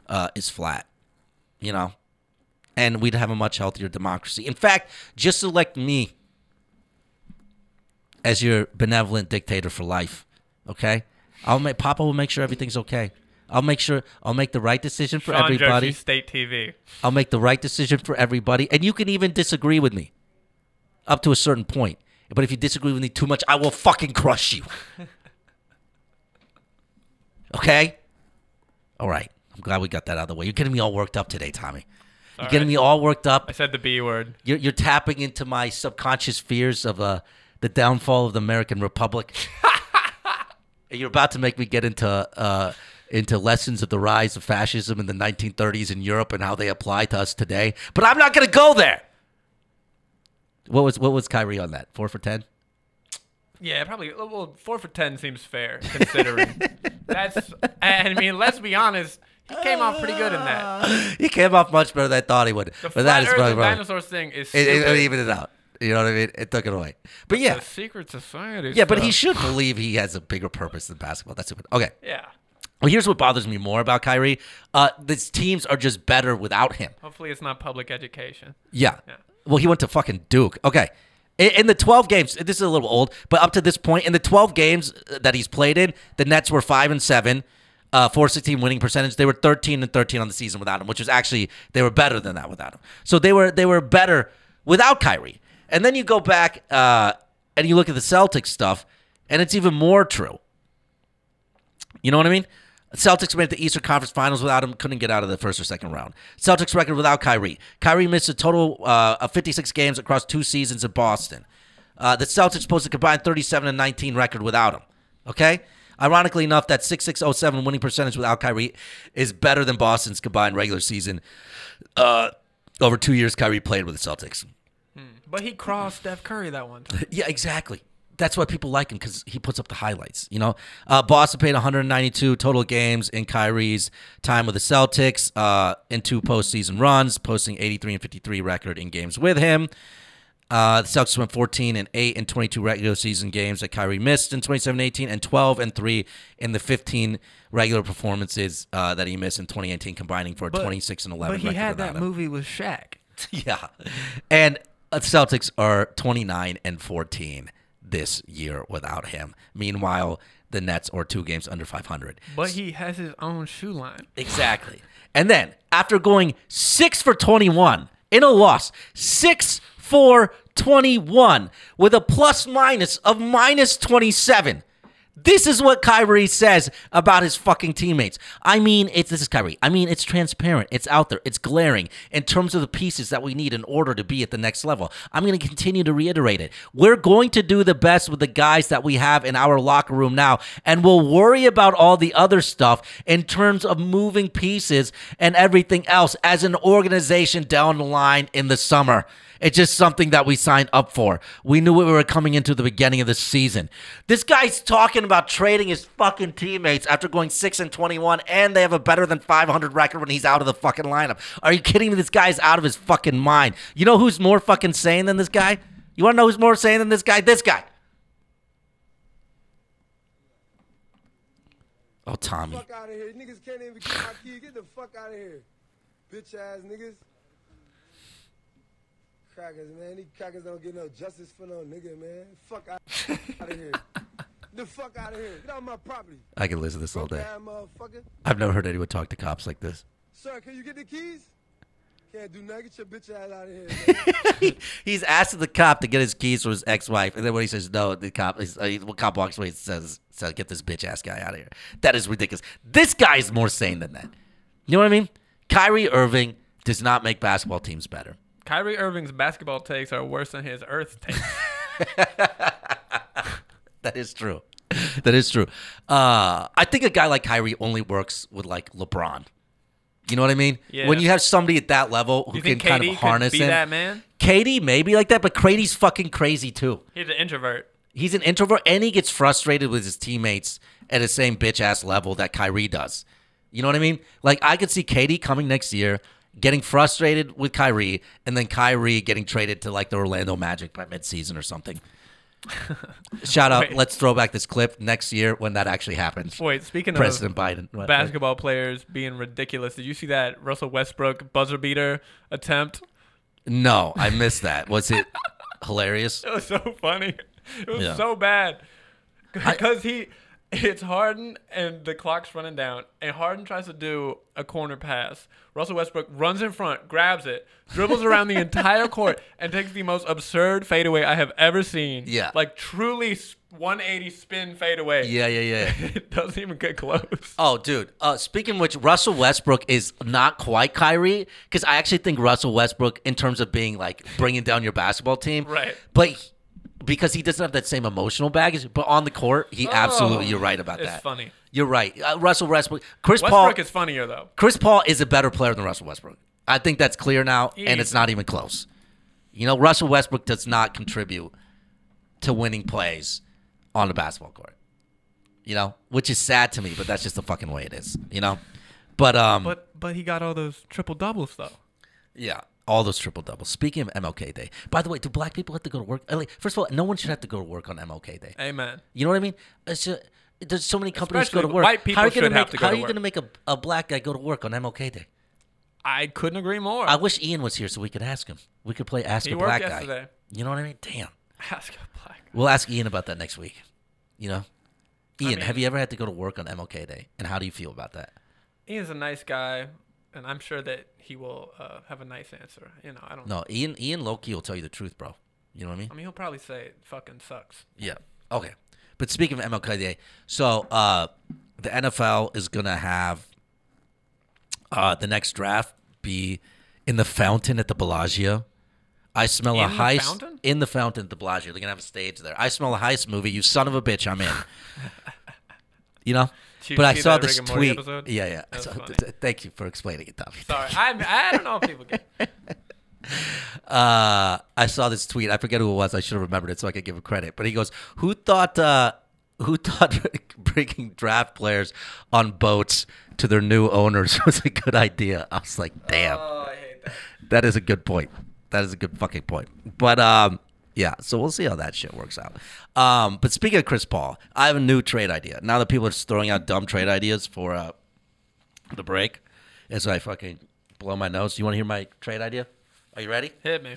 uh, is flat. You know, and we'd have a much healthier democracy. In fact, just elect me as your benevolent dictator for life. Okay, I'll make Papa will make sure everything's okay. I'll make sure I'll make the right decision for Sean everybody. Joshi State TV. I'll make the right decision for everybody. And you can even disagree with me up to a certain point. But if you disagree with me too much, I will fucking crush you. okay? All right. I'm glad we got that out of the way. You're getting me all worked up today, Tommy. You're getting me all worked up. I said the B word. You're, you're tapping into my subconscious fears of uh, the downfall of the American Republic. You're about to make me get into uh, into lessons of the rise of fascism in the 1930s in Europe and how they apply to us today. But I'm not going to go there. What was what was Kyrie on that? Four for ten. Yeah, probably. Well, four for ten seems fair considering. That's. I mean, let's be honest. He came off pretty good in that. He came off much better than I thought he would. The but that is Earth probably wrong. dinosaurs thing is It, it, it evened it out. You know what I mean? It took it away. But yeah, The secret society. yeah. But he should believe he has a bigger purpose than basketball. That's it. Okay. Yeah. Well, here's what bothers me more about Kyrie. Uh, these teams are just better without him. Hopefully, it's not public education. Yeah. Well, he went to fucking Duke. Okay. In, in the 12 games, this is a little old, but up to this point, in the 12 games that he's played in, the Nets were 5 and 7, uh, 416 winning percentage. They were 13 and 13 on the season without him, which was actually, they were better than that without him. So they were, they were better without Kyrie. And then you go back uh, and you look at the Celtics stuff, and it's even more true. You know what I mean? Celtics made the Eastern Conference Finals without him, couldn't get out of the first or second round. Celtics record without Kyrie. Kyrie missed a total uh, of 56 games across two seasons in Boston. Uh, the Celtics posted a combined 37 and 19 record without him. Okay? Ironically enough, that 6607 winning percentage without Kyrie is better than Boston's combined regular season. Uh, over two years, Kyrie played with the Celtics. But he crossed Steph Curry that one time. Yeah, exactly. That's why people like him because he puts up the highlights. You know, uh, Boston played 192 total games in Kyrie's time with the Celtics uh, in two postseason runs, posting 83 and 53 record in games with him. Uh, the Celtics went 14 and 8 in 22 regular season games that Kyrie missed in 27-18, and 12 and 3 in the 15 regular performances uh, that he missed in 2018, combining for a 26 and 11. But he had that him. movie with Shaq. Yeah. And uh, Celtics are 29 and 14 this year without him. Meanwhile, the Nets are two games under 500. But he has his own shoe line. Exactly. And then after going 6 for 21 in a loss, 6 for 21 with a plus minus of minus 27. This is what Kyrie says about his fucking teammates. I mean, it's this is Kyrie. I mean, it's transparent. It's out there. It's glaring in terms of the pieces that we need in order to be at the next level. I'm going to continue to reiterate it. We're going to do the best with the guys that we have in our locker room now, and we'll worry about all the other stuff in terms of moving pieces and everything else as an organization down the line in the summer. It's just something that we signed up for. We knew we were coming into the beginning of the season. This guy's talking about trading his fucking teammates after going 6 and 21 and they have a better than 500 record when he's out of the fucking lineup. Are you kidding me? This guy's out of his fucking mind. You know who's more fucking sane than this guy? You want to know who's more sane than this guy? This guy. Oh, Tommy. Fuck out of here. Niggas can't even get my key. Get the fuck out of here. Bitch ass niggas. Crackers, man. These crackers don't get no justice for no nigga, man. Fuck out, out of here. The fuck out of here. Get out my property. I can listen to this all day. I've never heard anyone talk to cops like this. Sir, can you get the keys? Can't do nothing. Get your bitch ass out of here. He's asking the cop to get his keys from his ex-wife, and then when he says no, the cop, uh, the cop walks away and says, "says Get this bitch ass guy out of here." That is ridiculous. This guy is more sane than that. You know what I mean? Kyrie Irving does not make basketball teams better. Kyrie Irving's basketball takes are worse than his Earth takes. That is true. That is true. Uh, I think a guy like Kyrie only works with like LeBron. You know what I mean? Yeah. When you have somebody at that level who can kind of harness be him. that man? KD maybe like that, but KD's fucking crazy too. He's an introvert. He's an introvert and he gets frustrated with his teammates at the same bitch ass level that Kyrie does. You know what I mean? Like I could see KD coming next year, getting frustrated with Kyrie, and then Kyrie getting traded to like the Orlando Magic by midseason or something. Shout out! Wait. Let's throw back this clip next year when that actually happens. Wait, speaking President of Biden. What- basketball players being ridiculous, did you see that Russell Westbrook buzzer beater attempt? No, I missed that. Was it hilarious? It was so funny. It was Yeah. so bad because he it's Harden and the clock's running down, and Harden tries to do a corner pass. Russell Westbrook runs in front, grabs it, dribbles around the entire court, and takes the most absurd fadeaway I have ever seen. Yeah. like truly 180 spin fadeaway. Yeah, yeah, yeah. it doesn't even get close. Oh, dude. Uh, speaking of which, Russell Westbrook is not quite Kyrie because I actually think Russell Westbrook, in terms of being like bringing down your basketball team, Right. But because he doesn't have that same emotional baggage, but on the court, he absolutely. Oh, You're right about that. funny. You're right. Uh, Russell Westbrook, Chris Paul. Westbrook is funnier though. Chris Paul is a better player than Russell Westbrook. I think that's clear now, and it's not even close. You know, Russell Westbrook does not contribute to winning plays on the basketball court. You know, which is sad to me, but that's just the fucking way it is. You know, but um, But but he got all those triple doubles though. yeah, all those triple doubles. Speaking of MLK Day, by the way, do black people have to go to work? Like, first of all, no one should have to go to work on MLK Day. Amen. You know what I mean? It's just, there's so many companies go to work. white people how are you gonna should make, have to go how are you going to make a, a black guy go to work on MLK Day? I couldn't agree more. I wish Ian was here so we could ask him. We could play Ask He a Black Guy. yesterday. You know what I mean? Damn. Ask a black. Guy. We'll ask Ian about that next week. You know, Ian, mean- have you ever had to go to work on MLK Day, and how do you feel about that? Ian's a nice guy, and I'm sure that he will uh, have a nice answer. You know, I don't. No, Ian, Ian Loki will tell you the truth, bro. You know what I mean? I mean, he'll probably say it fucking sucks. Yeah. Okay. But speaking of MLK Day, so uh, the NFL is gonna have uh, the next draft be in the fountain at the Bellagio. I smell a In the heist fountain? in the fountain at the Bellagio. They're gonna have a stage there. I smell a heist movie. You son of a bitch, I'm in. you know. You but I saw this tweet. episode? Yeah, yeah. That was So, th- th- thank you for explaining it, Tommy. Sorry, I I don't know if people get. uh, I saw this tweet. I forget who it was. I should have remembered it so I could give him credit. But he goes, "Who thought? Uh, who thought bringing draft players on boats to their new owners was a good idea?" I was like, "Damn, Oh, I hate that. that is a good point. That is a good fucking point." But um, yeah. So we'll see how that shit works out. Um, but speaking of Chris Paul, I have a new trade idea. Now that people are just throwing out dumb trade ideas for uh, the break, as I fucking blow my nose. Do you want to hear my trade idea? Are you ready? Hit me.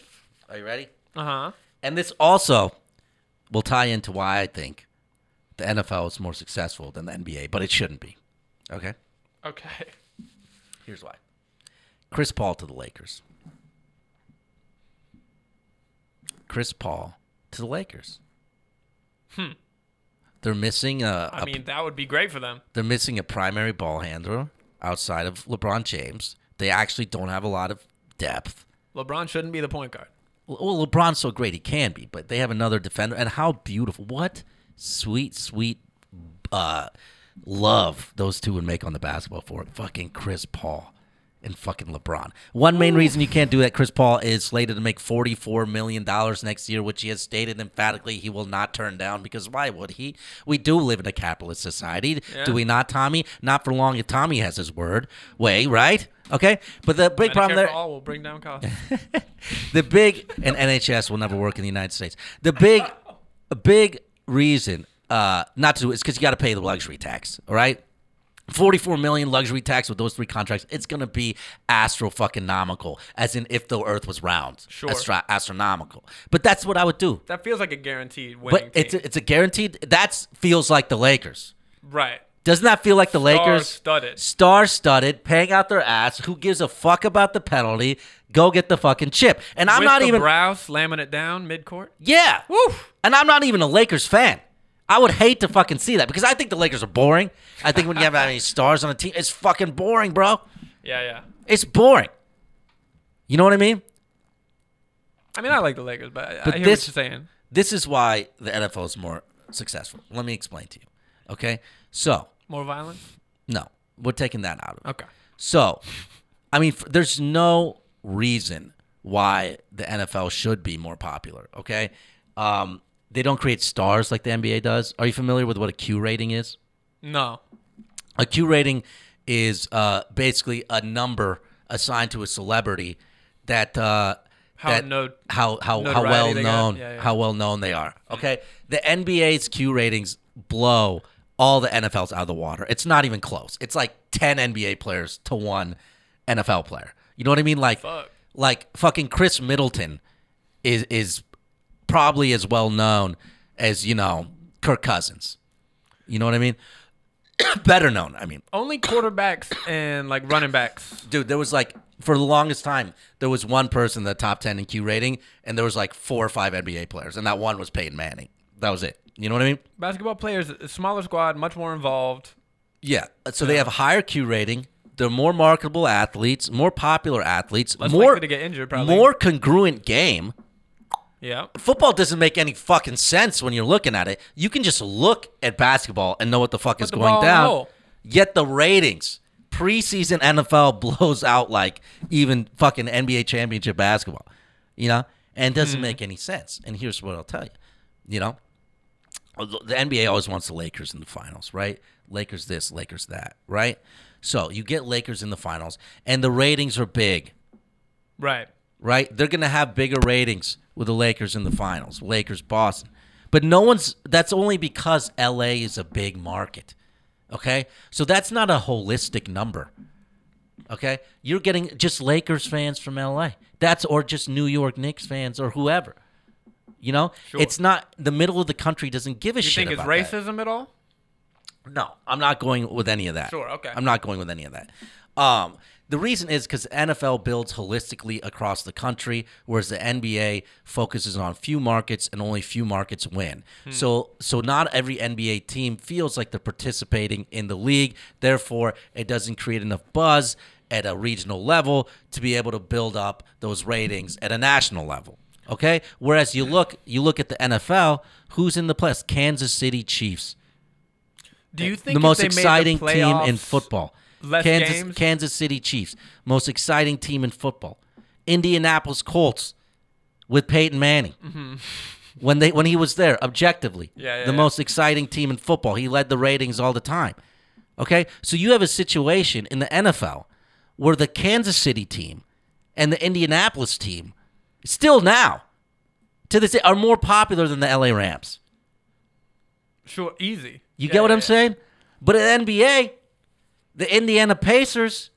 Are you ready? Uh huh. And this also will tie into why I think the NFL is more successful than the NBA, but it shouldn't be. Okay? Okay. Here's why Chris Paul to the Lakers. Chris Paul to the Lakers. Hmm. They're missing a, I a- mean, that would be great for them. they're missing a primary ball handler outside of LeBron James. They actually don't have a lot of depth. LeBron shouldn't be the point guard. Well, LeBron's so great he can be, but they have another defender. And how beautiful! What sweet, sweet uh, love those two would make on the basketball court. Fucking Chris Paul and fucking LeBron. One main reason you can't do that, Chris Paul is slated to make forty-four million dollars next year, which he has stated emphatically he will not turn down. Because why would he? We do live in a capitalist society, Yeah. do we not, Tommy? Not for long if Tommy has his word. Way right? Okay, but the big Medicare problem there all will bring down costs. the big and NHS will never work in the United States. The big, big reason uh, not to is because you got to pay the luxury tax. All right. 44 million luxury tax with those three contracts, it's going to be astro fucking nomical, as in if the earth was round. Sure. Astro- astronomical. But that's what I would do. that feels like a guaranteed winning But it's team. a, it's a guaranteed, that feels like the Lakers. right. Doesn't that feel like the Lakers? Star-studded. Star studded, paying out their ass. Who gives a fuck about the penalty? Go get the fucking chip. And I'm With not the even. brow slamming it down mid court. Yeah. And I'm not even a Lakers fan. I would hate to fucking see that because I think the Lakers are boring. I think when you have that many stars on a team, it's fucking boring, bro. Yeah, yeah. It's boring. You know what I mean? I mean, I like the Lakers, but, But I hear this- what you're saying. This is why the NFL is more successful. Let me explain to you. Okay? So, More violence. no, we're taking that out of it. Okay. So, I mean, f- there's no reason why the NFL should be more popular. Okay, um, they don't create stars like the NBA does. Are you familiar with what a Q rating is? No. A Q rating is uh, basically a number assigned to a celebrity that uh, How that no- how how how well known Yeah, yeah. how well known they are. Okay, the NBA's Q ratings blow all the NFLs out of the water. It's not even close. It's like ten NBA players to one NFL player. You know what I mean? Like Fuck. like fucking Khris Middleton is is probably as well known as you know Kirk Cousins. You know what I mean? Better known. I mean, Only quarterbacks and like running backs. dude, there was like for the longest time there was one person in the top ten in Q rating, and there was like four or five NBA players, and that one was Peyton Manning. That was it. You know what I mean? Basketball players, smaller squad, much more involved. Yeah. So they have higher Q rating. They're more marketable athletes, more popular athletes, Less more to get injured, probably. more congruent game. Yeah. Football doesn't make any fucking sense when you're looking at it. You can just look at basketball and know what the fuck is the going down. hole. Yet the ratings, preseason NFL blows out like even fucking NBA championship basketball, you know, and it Hmm. doesn't make any sense. And here's what I'll tell you, you know, the NBA always wants the Lakers in the finals, right? Lakers this, Lakers that, right? So you get Lakers in the finals, and the ratings are big Right. right? They're going to have bigger ratings with the Lakers in the finals, Lakers Boston. But no one's. That's only because L.A. is a big market. Okay, so that's not a holistic number. Okay, you're getting just Lakers fans from L.A. That's or just New York Knicks fans or whoever. You know, Sure. it's not the middle of the country doesn't give a You shit. You think it's about that. racism at all? No, I'm not going with any of that. Sure, okay. I'm not going with any of that. Um, the reason is because NFL builds holistically across the country, whereas the NBA focuses on few markets and only few markets win. Hmm. So, so not every NBA team feels like they're participating in the league. Therefore, it doesn't create enough buzz at a regional level to be able to build up those ratings at a national level. Okay. Whereas you look, you look at the NFL, who's in the place? Kansas City Chiefs Do you think the most made the exciting team in football. Less Kansas, games? Kansas City Chiefs, most exciting team in football. Indianapolis Colts with Peyton Manning. When they when he was there, objectively, Mm-hmm. Yeah, yeah, the yeah. most exciting team in football. He led the ratings all the time. Okay, so you have a situation in the NFL where the Kansas City team and the Indianapolis team, still now, to this day, are more popular than the LA Rams. Sure, easy. You Yeah, get what yeah, I'm yeah. saying? But at NBA, the Indiana Pacers,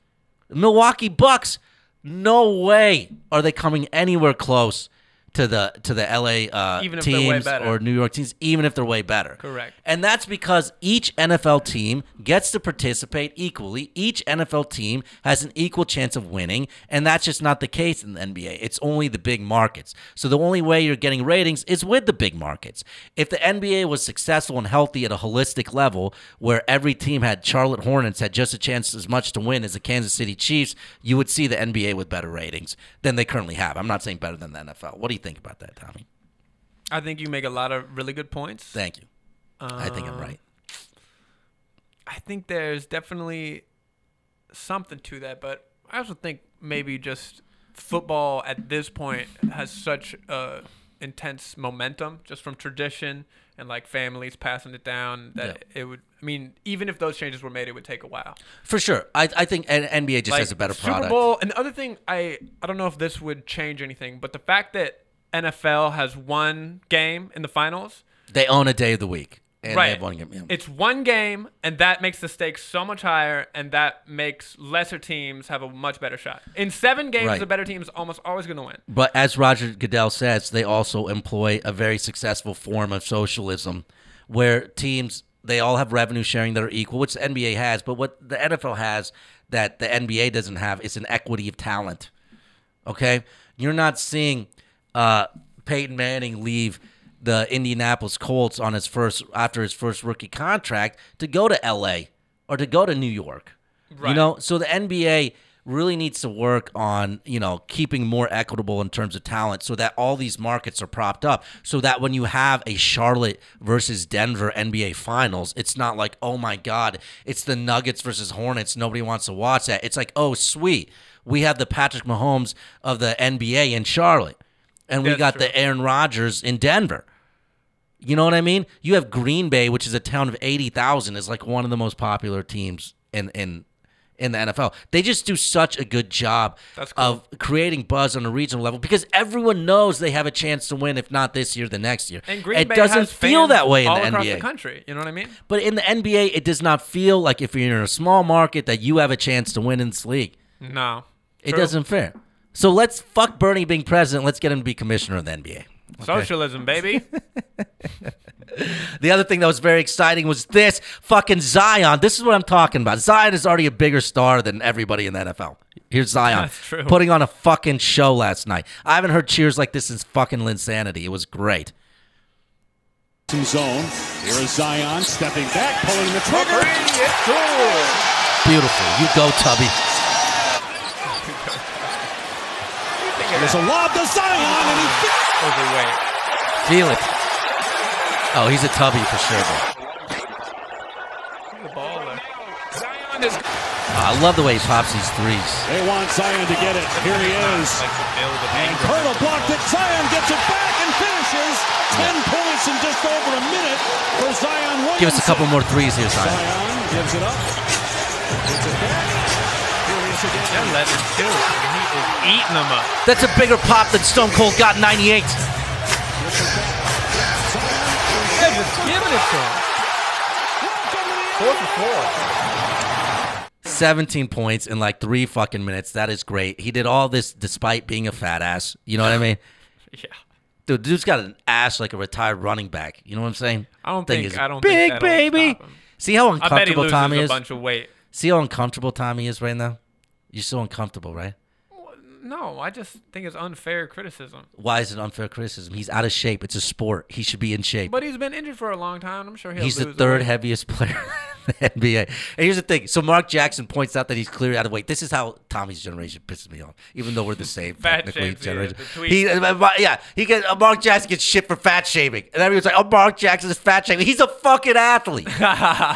Milwaukee Bucks, no way are they coming anywhere close to the to the LA uh, teams or New York teams, even if they're way better. Correct. And that's because each NFL team gets to participate equally. Each NFL team has an equal chance of winning, and that's just not the case in the NBA. It's only the big markets. So the only way you're getting ratings is with the big markets. If the NBA was successful and healthy at a holistic level, where every team had Charlotte Hornets had just a chance as much to win as the Kansas City Chiefs, you would see the NBA with better ratings than they currently have. I'm not saying better than the NFL. What do you think about that, Tommy? I think you make a lot of really good points. Thank you. I think I'm Uh, right. I think there's definitely something to that, but I also think maybe just football at this point has such uh, intense momentum just from tradition and like families passing it down that it would. I mean, even if those changes were made, it would take a while. For sure. I, I think NBA just Like, has a better Super product. Bowl, and the other thing, I I don't know if this would change anything, but the fact that NFL has one game in the finals. They own a day of the week. And right. They have one game. yeah. It's one game, and that makes the stakes so much higher, and that makes lesser teams have a much better shot. In seven games, Right. the better team is almost always going to win. But as Roger Goodell says, they also employ a very successful form of socialism where teams they all have revenue sharing that are equal, which the NBA has, but what the NFL has that the NBA doesn't have is an equity of talent. Okay? You're not seeing uh, Peyton Manning leave the Indianapolis Colts on his first after his first rookie contract to go to LA or to go to New York. You know, so the NBA really needs to work on, you know, keeping more equitable in terms of talent so that all these markets are propped up. So that when you have a Charlotte versus Denver NBA finals, it's not like, oh my God, it's the Nuggets versus Hornets. Nobody wants to watch that. It's like, oh, sweet. We have the Patrick Mahomes of the NBA in Charlotte. And we That's got true. the Aaron Rodgers in Denver. You know what I mean? You have Green Bay, which is a town of eighty thousand, is like one of the most popular teams in in in the NFL. They just do such a good job cool. of creating buzz on a regional level because everyone knows they have a chance to win, if not this year, the next year. And Green it Bay doesn't feel that way in all the across NBA. the country. You know what I mean? But in the NBA, it does not feel like if you're in a small market that you have a chance to win in this league. No, It True. doesn't fair. So let's fuck Bernie being president. Let's get him to be commissioner of the NBA. Socialism, baby. The other thing that was very exciting was this fucking Zion. This is what I'm talking about. Zion is already a bigger star than everybody in the NFL. Here's Zion That's true. putting on a fucking show last night. I haven't heard cheers like this since fucking Linsanity. It was great. Some zone. Here is Zion stepping back, pulling the trigger. Beautiful. You go, Tubby. There's a lob to Zion, and he Overweight. Feel it. Oh, he's a Tubby for sure. Though. The baller. Oh, I love the way he pops these threes. They want Zion to get it. Here he is. Like to build a And Ingram. Curl blocked it. Zion gets it back and finishes. Ten points in just over a minute for Zion Williamson. Give us a couple more threes here, Zion. Zion gives it up. Gets it back. Here he is again. They're letting too. and He is eating them up. That's a bigger pop than Stone Cold got in 98. just giving it to him. Four for four. 17 points in like three fucking minutes. That is great. He did all this despite being a fat ass. You know what I mean? Yeah. Dude, dude's got an ass like a retired running back. You know what I'm saying? I don't Thing think. is I don't big think baby. See how uncomfortable I bet he loses Tommy a is. bunch of weight. See how uncomfortable Tommy is right now. You're so uncomfortable, right? No, I just think it's unfair criticism. Why is it unfair criticism? He's out of shape. It's a sport. He should be in shape. But he's been injured for a long time. I'm sure he'll He's the lose third weight. heaviest player in the NBA. And here's the thing. So Mark Jackson points out that he's clearly out of weight. This is how Tommy's generation pisses me off, even though we're the same Fat technically shames, yeah, generation. the tweet. he, uh, yeah, he get uh, Mark Jackson gets shit for fat shaming, and everyone's like, "Oh, Mark Jackson is fat shaming." He's a fucking athlete.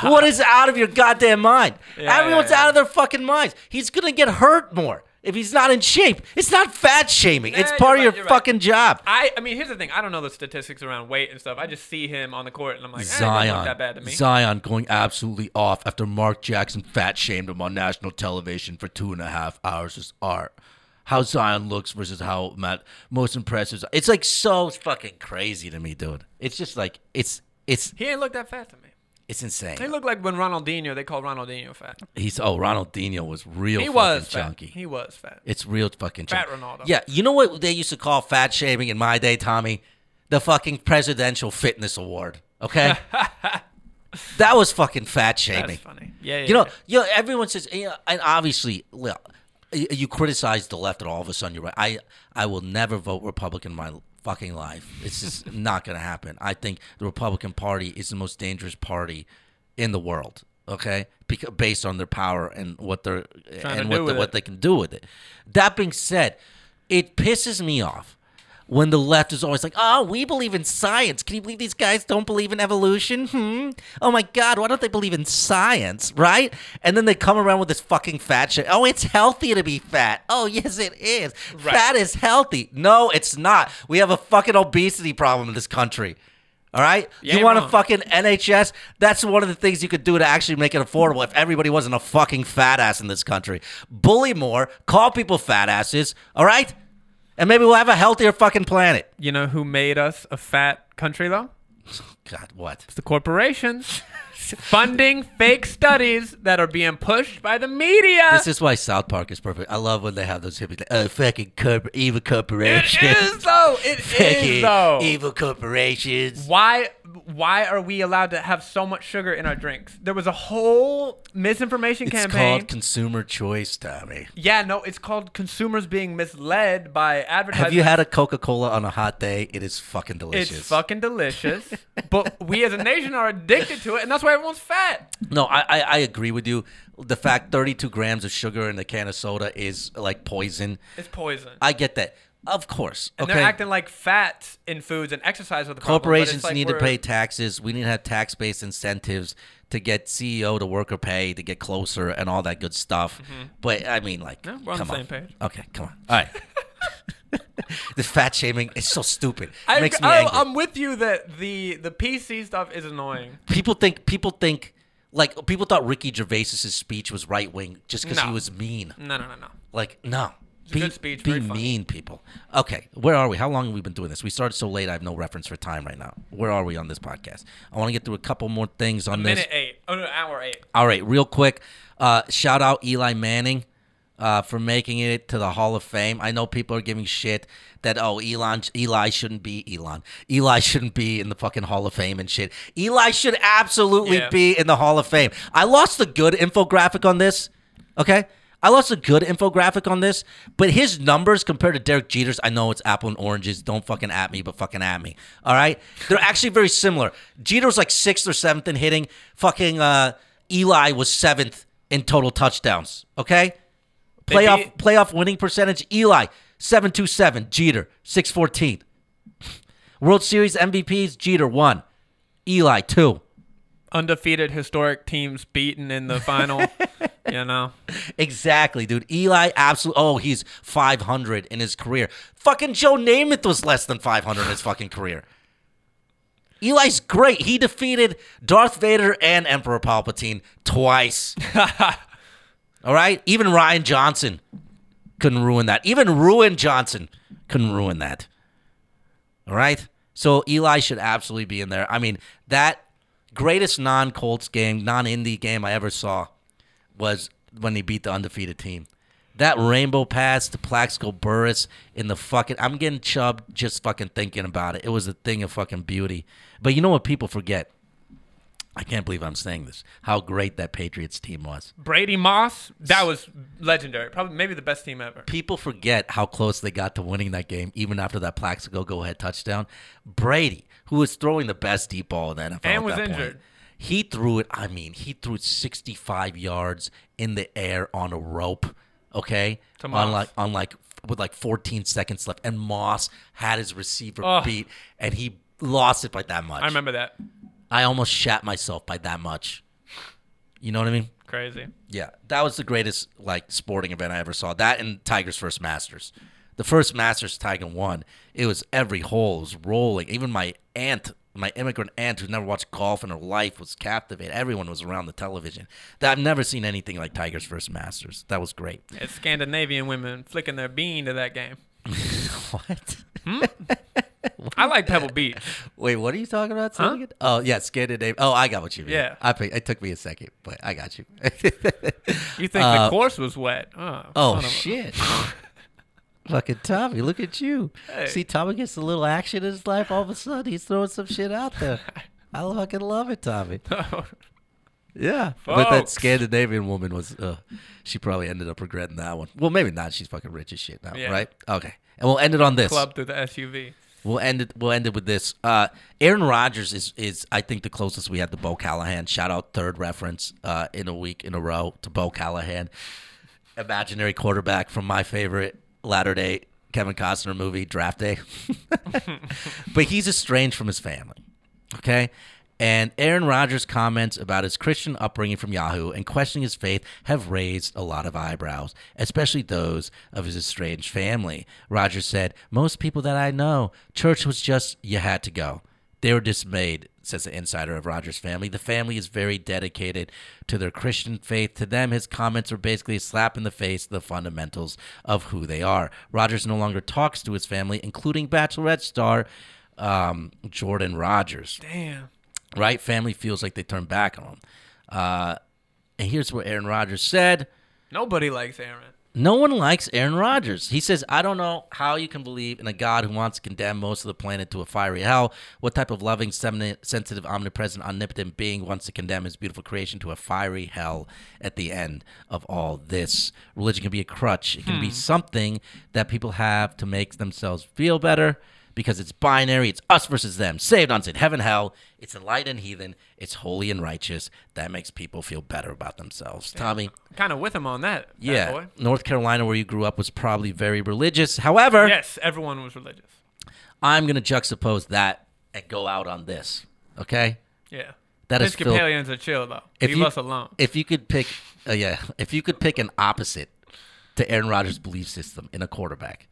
what is out of your goddamn mind? Yeah, Everyone's yeah, yeah. out of their fucking minds. He's gonna get hurt more if he's not in shape. It's not fat shaming. it's part of your you're right. fucking job. I, I mean, here's the thing. I don't know the statistics around weight and stuff. I just see him on the court, and I'm like, eh, it doesn't look Zion, that bad to me. Zion going absolutely off after Mark Jackson fat shamed him on national television for two and a half hours is art. How Zion looks versus how Matt most impressive. It's like so fucking crazy to me, dude. It's just like it's it's He ain't look that fat to me. It's insane. They look like when Ronaldinho. They called Ronaldinho fat. He's oh Ronaldinho was real. he fucking was fat. chunky. He was fat. It's real fucking Fat chunky. Ronaldo. Yeah, you know what they used to call fat shaming in my day, Tommy? The fucking presidential fitness award. Okay, that was fucking fat shaming. That's funny. Yeah, yeah. You know, yeah. you know, everyone says, you know, and obviously, you you criticize the left, and all of a sudden you're right. I, I will never vote Republican in my fucking life. It's just not going to happen. I think the Republican Party is the most dangerous party in the world. Okay, because based on their power and what they're Trying and what the, what they can do with it. That being said, it pisses me off when the left is always like, "Oh, we believe in science." Can you believe these guys don't believe in evolution? Hmm. Oh my God, why don't they believe in science? Right? And then they come around with this fucking fat shit. Oh, it's healthy to be fat. Oh, yes, it is. Fat is healthy. No, it's not. We have a fucking obesity problem in this country. All right? You You want a fucking NHS? That's one of the things you could do to actually make it affordable if everybody wasn't a fucking fat ass in this country. Bully more, call people fat asses, all right? And maybe we'll have a healthier fucking planet. You know who made us a fat country though? God, what? It's the corporations funding fake studies that are being pushed by the media. This is why South Park is perfect. I love when they have those hippies like, oh, fucking corp- evil corporations. is though. It Fucking is though. Evil corporations. Why why are we allowed to have so much sugar in our drinks? There was a whole misinformation It's campaign. called consumer choice, Tommy. yeah, no, it's called consumers being misled by advertising. Have you had a Coca Cola on a hot day? It is fucking delicious. It's fucking delicious, but we as a nation are addicted to it, and that's why everyone's fat. No, I, I, I agree with you. The fact 32 grams of sugar in a can of soda is like poison. It's poison. I get that. Of course. and okay. they're acting like fat in foods and exercise are the problem, Corporations like need to pay taxes. We need to have tax based incentives to get CEO to worker pay to get closer and all that good stuff. But I mean, like, Mm-hmm. Yeah, we're on the come same page. Okay, come on. All right. the fat shaming is so stupid. I, makes me I, angry. I'm with you that the the PC stuff is annoying. people think people think like people thought Ricky Gervais's speech was right wing just because he was mean. No, no, no, no. Like, no. Be, good speech, be mean, people. Okay, where are we? How long have we been doing this? We started so late, I have no reference for time right now. Where are we on this podcast? I want to get through a couple more things on this. Minute eight. Oh no, hour eight. All right, real quick. Uh, shout out Eli Manning uh, for making it to the Hall of Fame. I know people are giving shit that oh Elon Eli shouldn't be Elon. Eli shouldn't be in the fucking Hall of Fame and shit. Eli should absolutely Yeah. be in the Hall of Fame. I lost the good infographic on this. Okay. I lost a good infographic on this, but his numbers compared to Derek Jeter's, I know it's apple and oranges. Don't fucking at me, but fucking at me. All right? They're actually very similar. Jeter was like sixth or seventh in hitting. Fucking uh, Eli was seventh in total touchdowns. Okay? Playoff beat- playoff winning percentage, Eli, 727. Jeter, 614. World Series MVPs, Jeter, 1. Eli, 2. Undefeated historic teams beaten in the final. you know. Exactly, dude. Eli absolutely. Oh, he's 500 in his career. Fucking Joe Namath was less than 500 in his fucking career. Eli's great. He defeated Darth Vader and Emperor Palpatine twice. All right? Even Rian Johnson couldn't ruin that. Even Ruin Johnson couldn't ruin that. All right? So Eli should absolutely be in there. I mean, that greatest non Colts game, non Indy game I ever saw was when he beat the undefeated team. That rainbow pass to Plaxico Burress in the fucking I'm getting chubbed just fucking thinking about it. It was a thing of fucking beauty. But you know what people forget? I can't believe I'm saying this. How great that Patriots team was. Brady Moss, that was legendary. Probably maybe the best team ever. People forget how close they got to winning that game, even after that Plaxico go ahead touchdown. Brady, who was throwing the best deep ball in the NFL, And at was that point, injured. He threw it. I mean, he threw it 65 yards in the air on a rope. Okay, To on like on like with like 14 seconds left, and Moss had his receiver Ugh. beat, and he lost it by that much. I remember that. I almost shat myself by that much. You know what I mean? Crazy. Yeah, that was the greatest like sporting event I ever saw. That and Tiger's first Masters. The first Masters Tiger won. It was every hole was rolling. Even my aunt, my immigrant aunt who never watched golf in her life, was captivated. Everyone was around the television. That I've never seen anything like Tiger's first Masters. That was great. It's Scandinavian women flicking their bean to that game. what? I like Pebble Beach. Wait, what are you talking about? Huh? Oh yeah, Scandinavia. Oh, I got what you mean. Yeah. I it took me a second, but I got you. You think Uh, the course was wet? Oh, Oh shit. Fucking Tommy, look at you. Hey. See, Tommy gets a little action in his life. All of a sudden, he's throwing some shit out there. I fucking love it, Tommy. Yeah, but that Scandinavian woman was. Uh, she probably ended up regretting that one. Well, maybe not. She's fucking rich as shit now, Yeah. right? Okay, and we'll end it on this. Club through the SUV. We'll end it. We'll end it with this. Uh, Aaron Rodgers is is I think the closest we had to Bo Callahan. Shout out third reference uh, in a week in a row to Bo Callahan, imaginary quarterback from my favorite latter day Kevin Costner movie Draft Day. but he's estranged from his family. Okay. And Aaron Rodgers' comments about his Christian upbringing from Yahoo and questioning his faith have raised a lot of eyebrows, especially those of his estranged family. Rodgers said, Most people that I know, church was just, you had to go. They were dismayed, says the insider of Rodgers' family. The family is very dedicated to their Christian faith. To them, his comments are basically a slap in the face the fundamentals of who they are. Rodgers no longer talks to his family, including Bachelorette star um, Jordan Rodgers. Damn. right? Family feels like they turn back on him. Uh, and here's what Aaron Rodgers said. Nobody likes Aaron. No one likes Aaron Rodgers. He says, I don't know how you can believe in a God who wants to condemn most of the planet to a fiery hell. What type of loving, sensitive, omnipresent, omnipotent being wants to condemn his beautiful creation to a fiery hell at the end of all this? Religion can be a crutch, it can be Hmm. something that people have to make themselves feel better because it's binary. It's us versus them. Saved, unsaved, heaven, hell. It's enlightened, heathen. It's holy and righteous. That makes people feel better about themselves. Tommy, Kind of with him on that. yeah, boy. North Carolina, where you grew up, was probably very religious. However, Yes, everyone was religious. I'm going to juxtapose that and go out on this. Okay, Yeah. that is Phil- Episcopalians are chill though. Leave you, us alone. If you could pick, uh, yeah, if you could pick an opposite to Aaron Rodgers' belief system in a quarterback,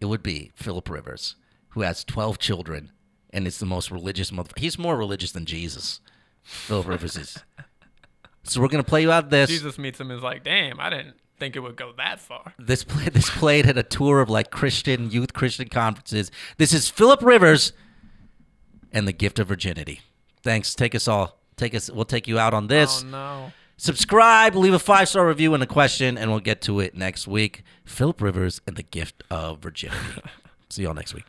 it would be Philip Rivers, who has 12 children and is the most religious mother. He's more religious than Jesus. Philip Rivers is. So we're gonna play you out this. Jesus meets him and is like, damn, I didn't think it would go that far. This play, this played at a tour of like Christian youth Christian conferences. This is Philip Rivers and the gift of virginity. Thanks. Take us all. Take us. We'll take you out on this. Oh no. Subscribe, leave a five star review and a question, and we'll get to it next week. Philip Rivers and the gift of virginity. See y'all next week.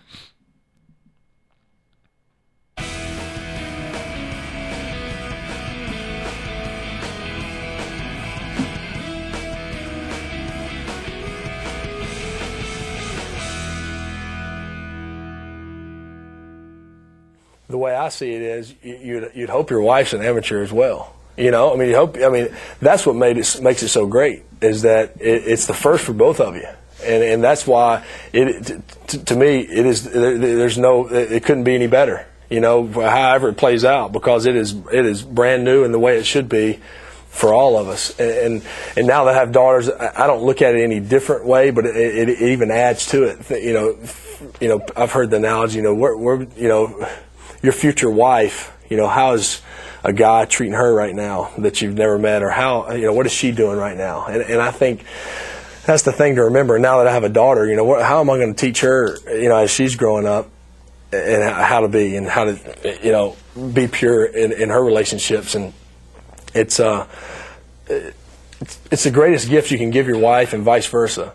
The way I see it is, you- you'd, you'd hope your wife's an amateur as well. You know, I mean, you hope. I mean, that's what made it makes it so great is that it, it's the first for both of you, and and that's why it to, to, me it is. There, there's no, it couldn't be any better. You know, however it plays out because it is it is brand new and the way it should be for all of us. And and, and now that I have daughters, I I don't look at it any different way, but it, it, it even adds to it. You know, you know, I've heard the analogy. You know, we're, we're you know, your future wife. You know, how is a guy treating her right now that you've never met, or how you know what is she doing right now? And and I think that's the thing to remember. Now that I have a daughter, you know, what, how am I going to teach her? You know, as she's growing up, and how to be and how to you know be pure in, in her relationships and it's uh it's, it's the greatest gift you can give your wife and vice versa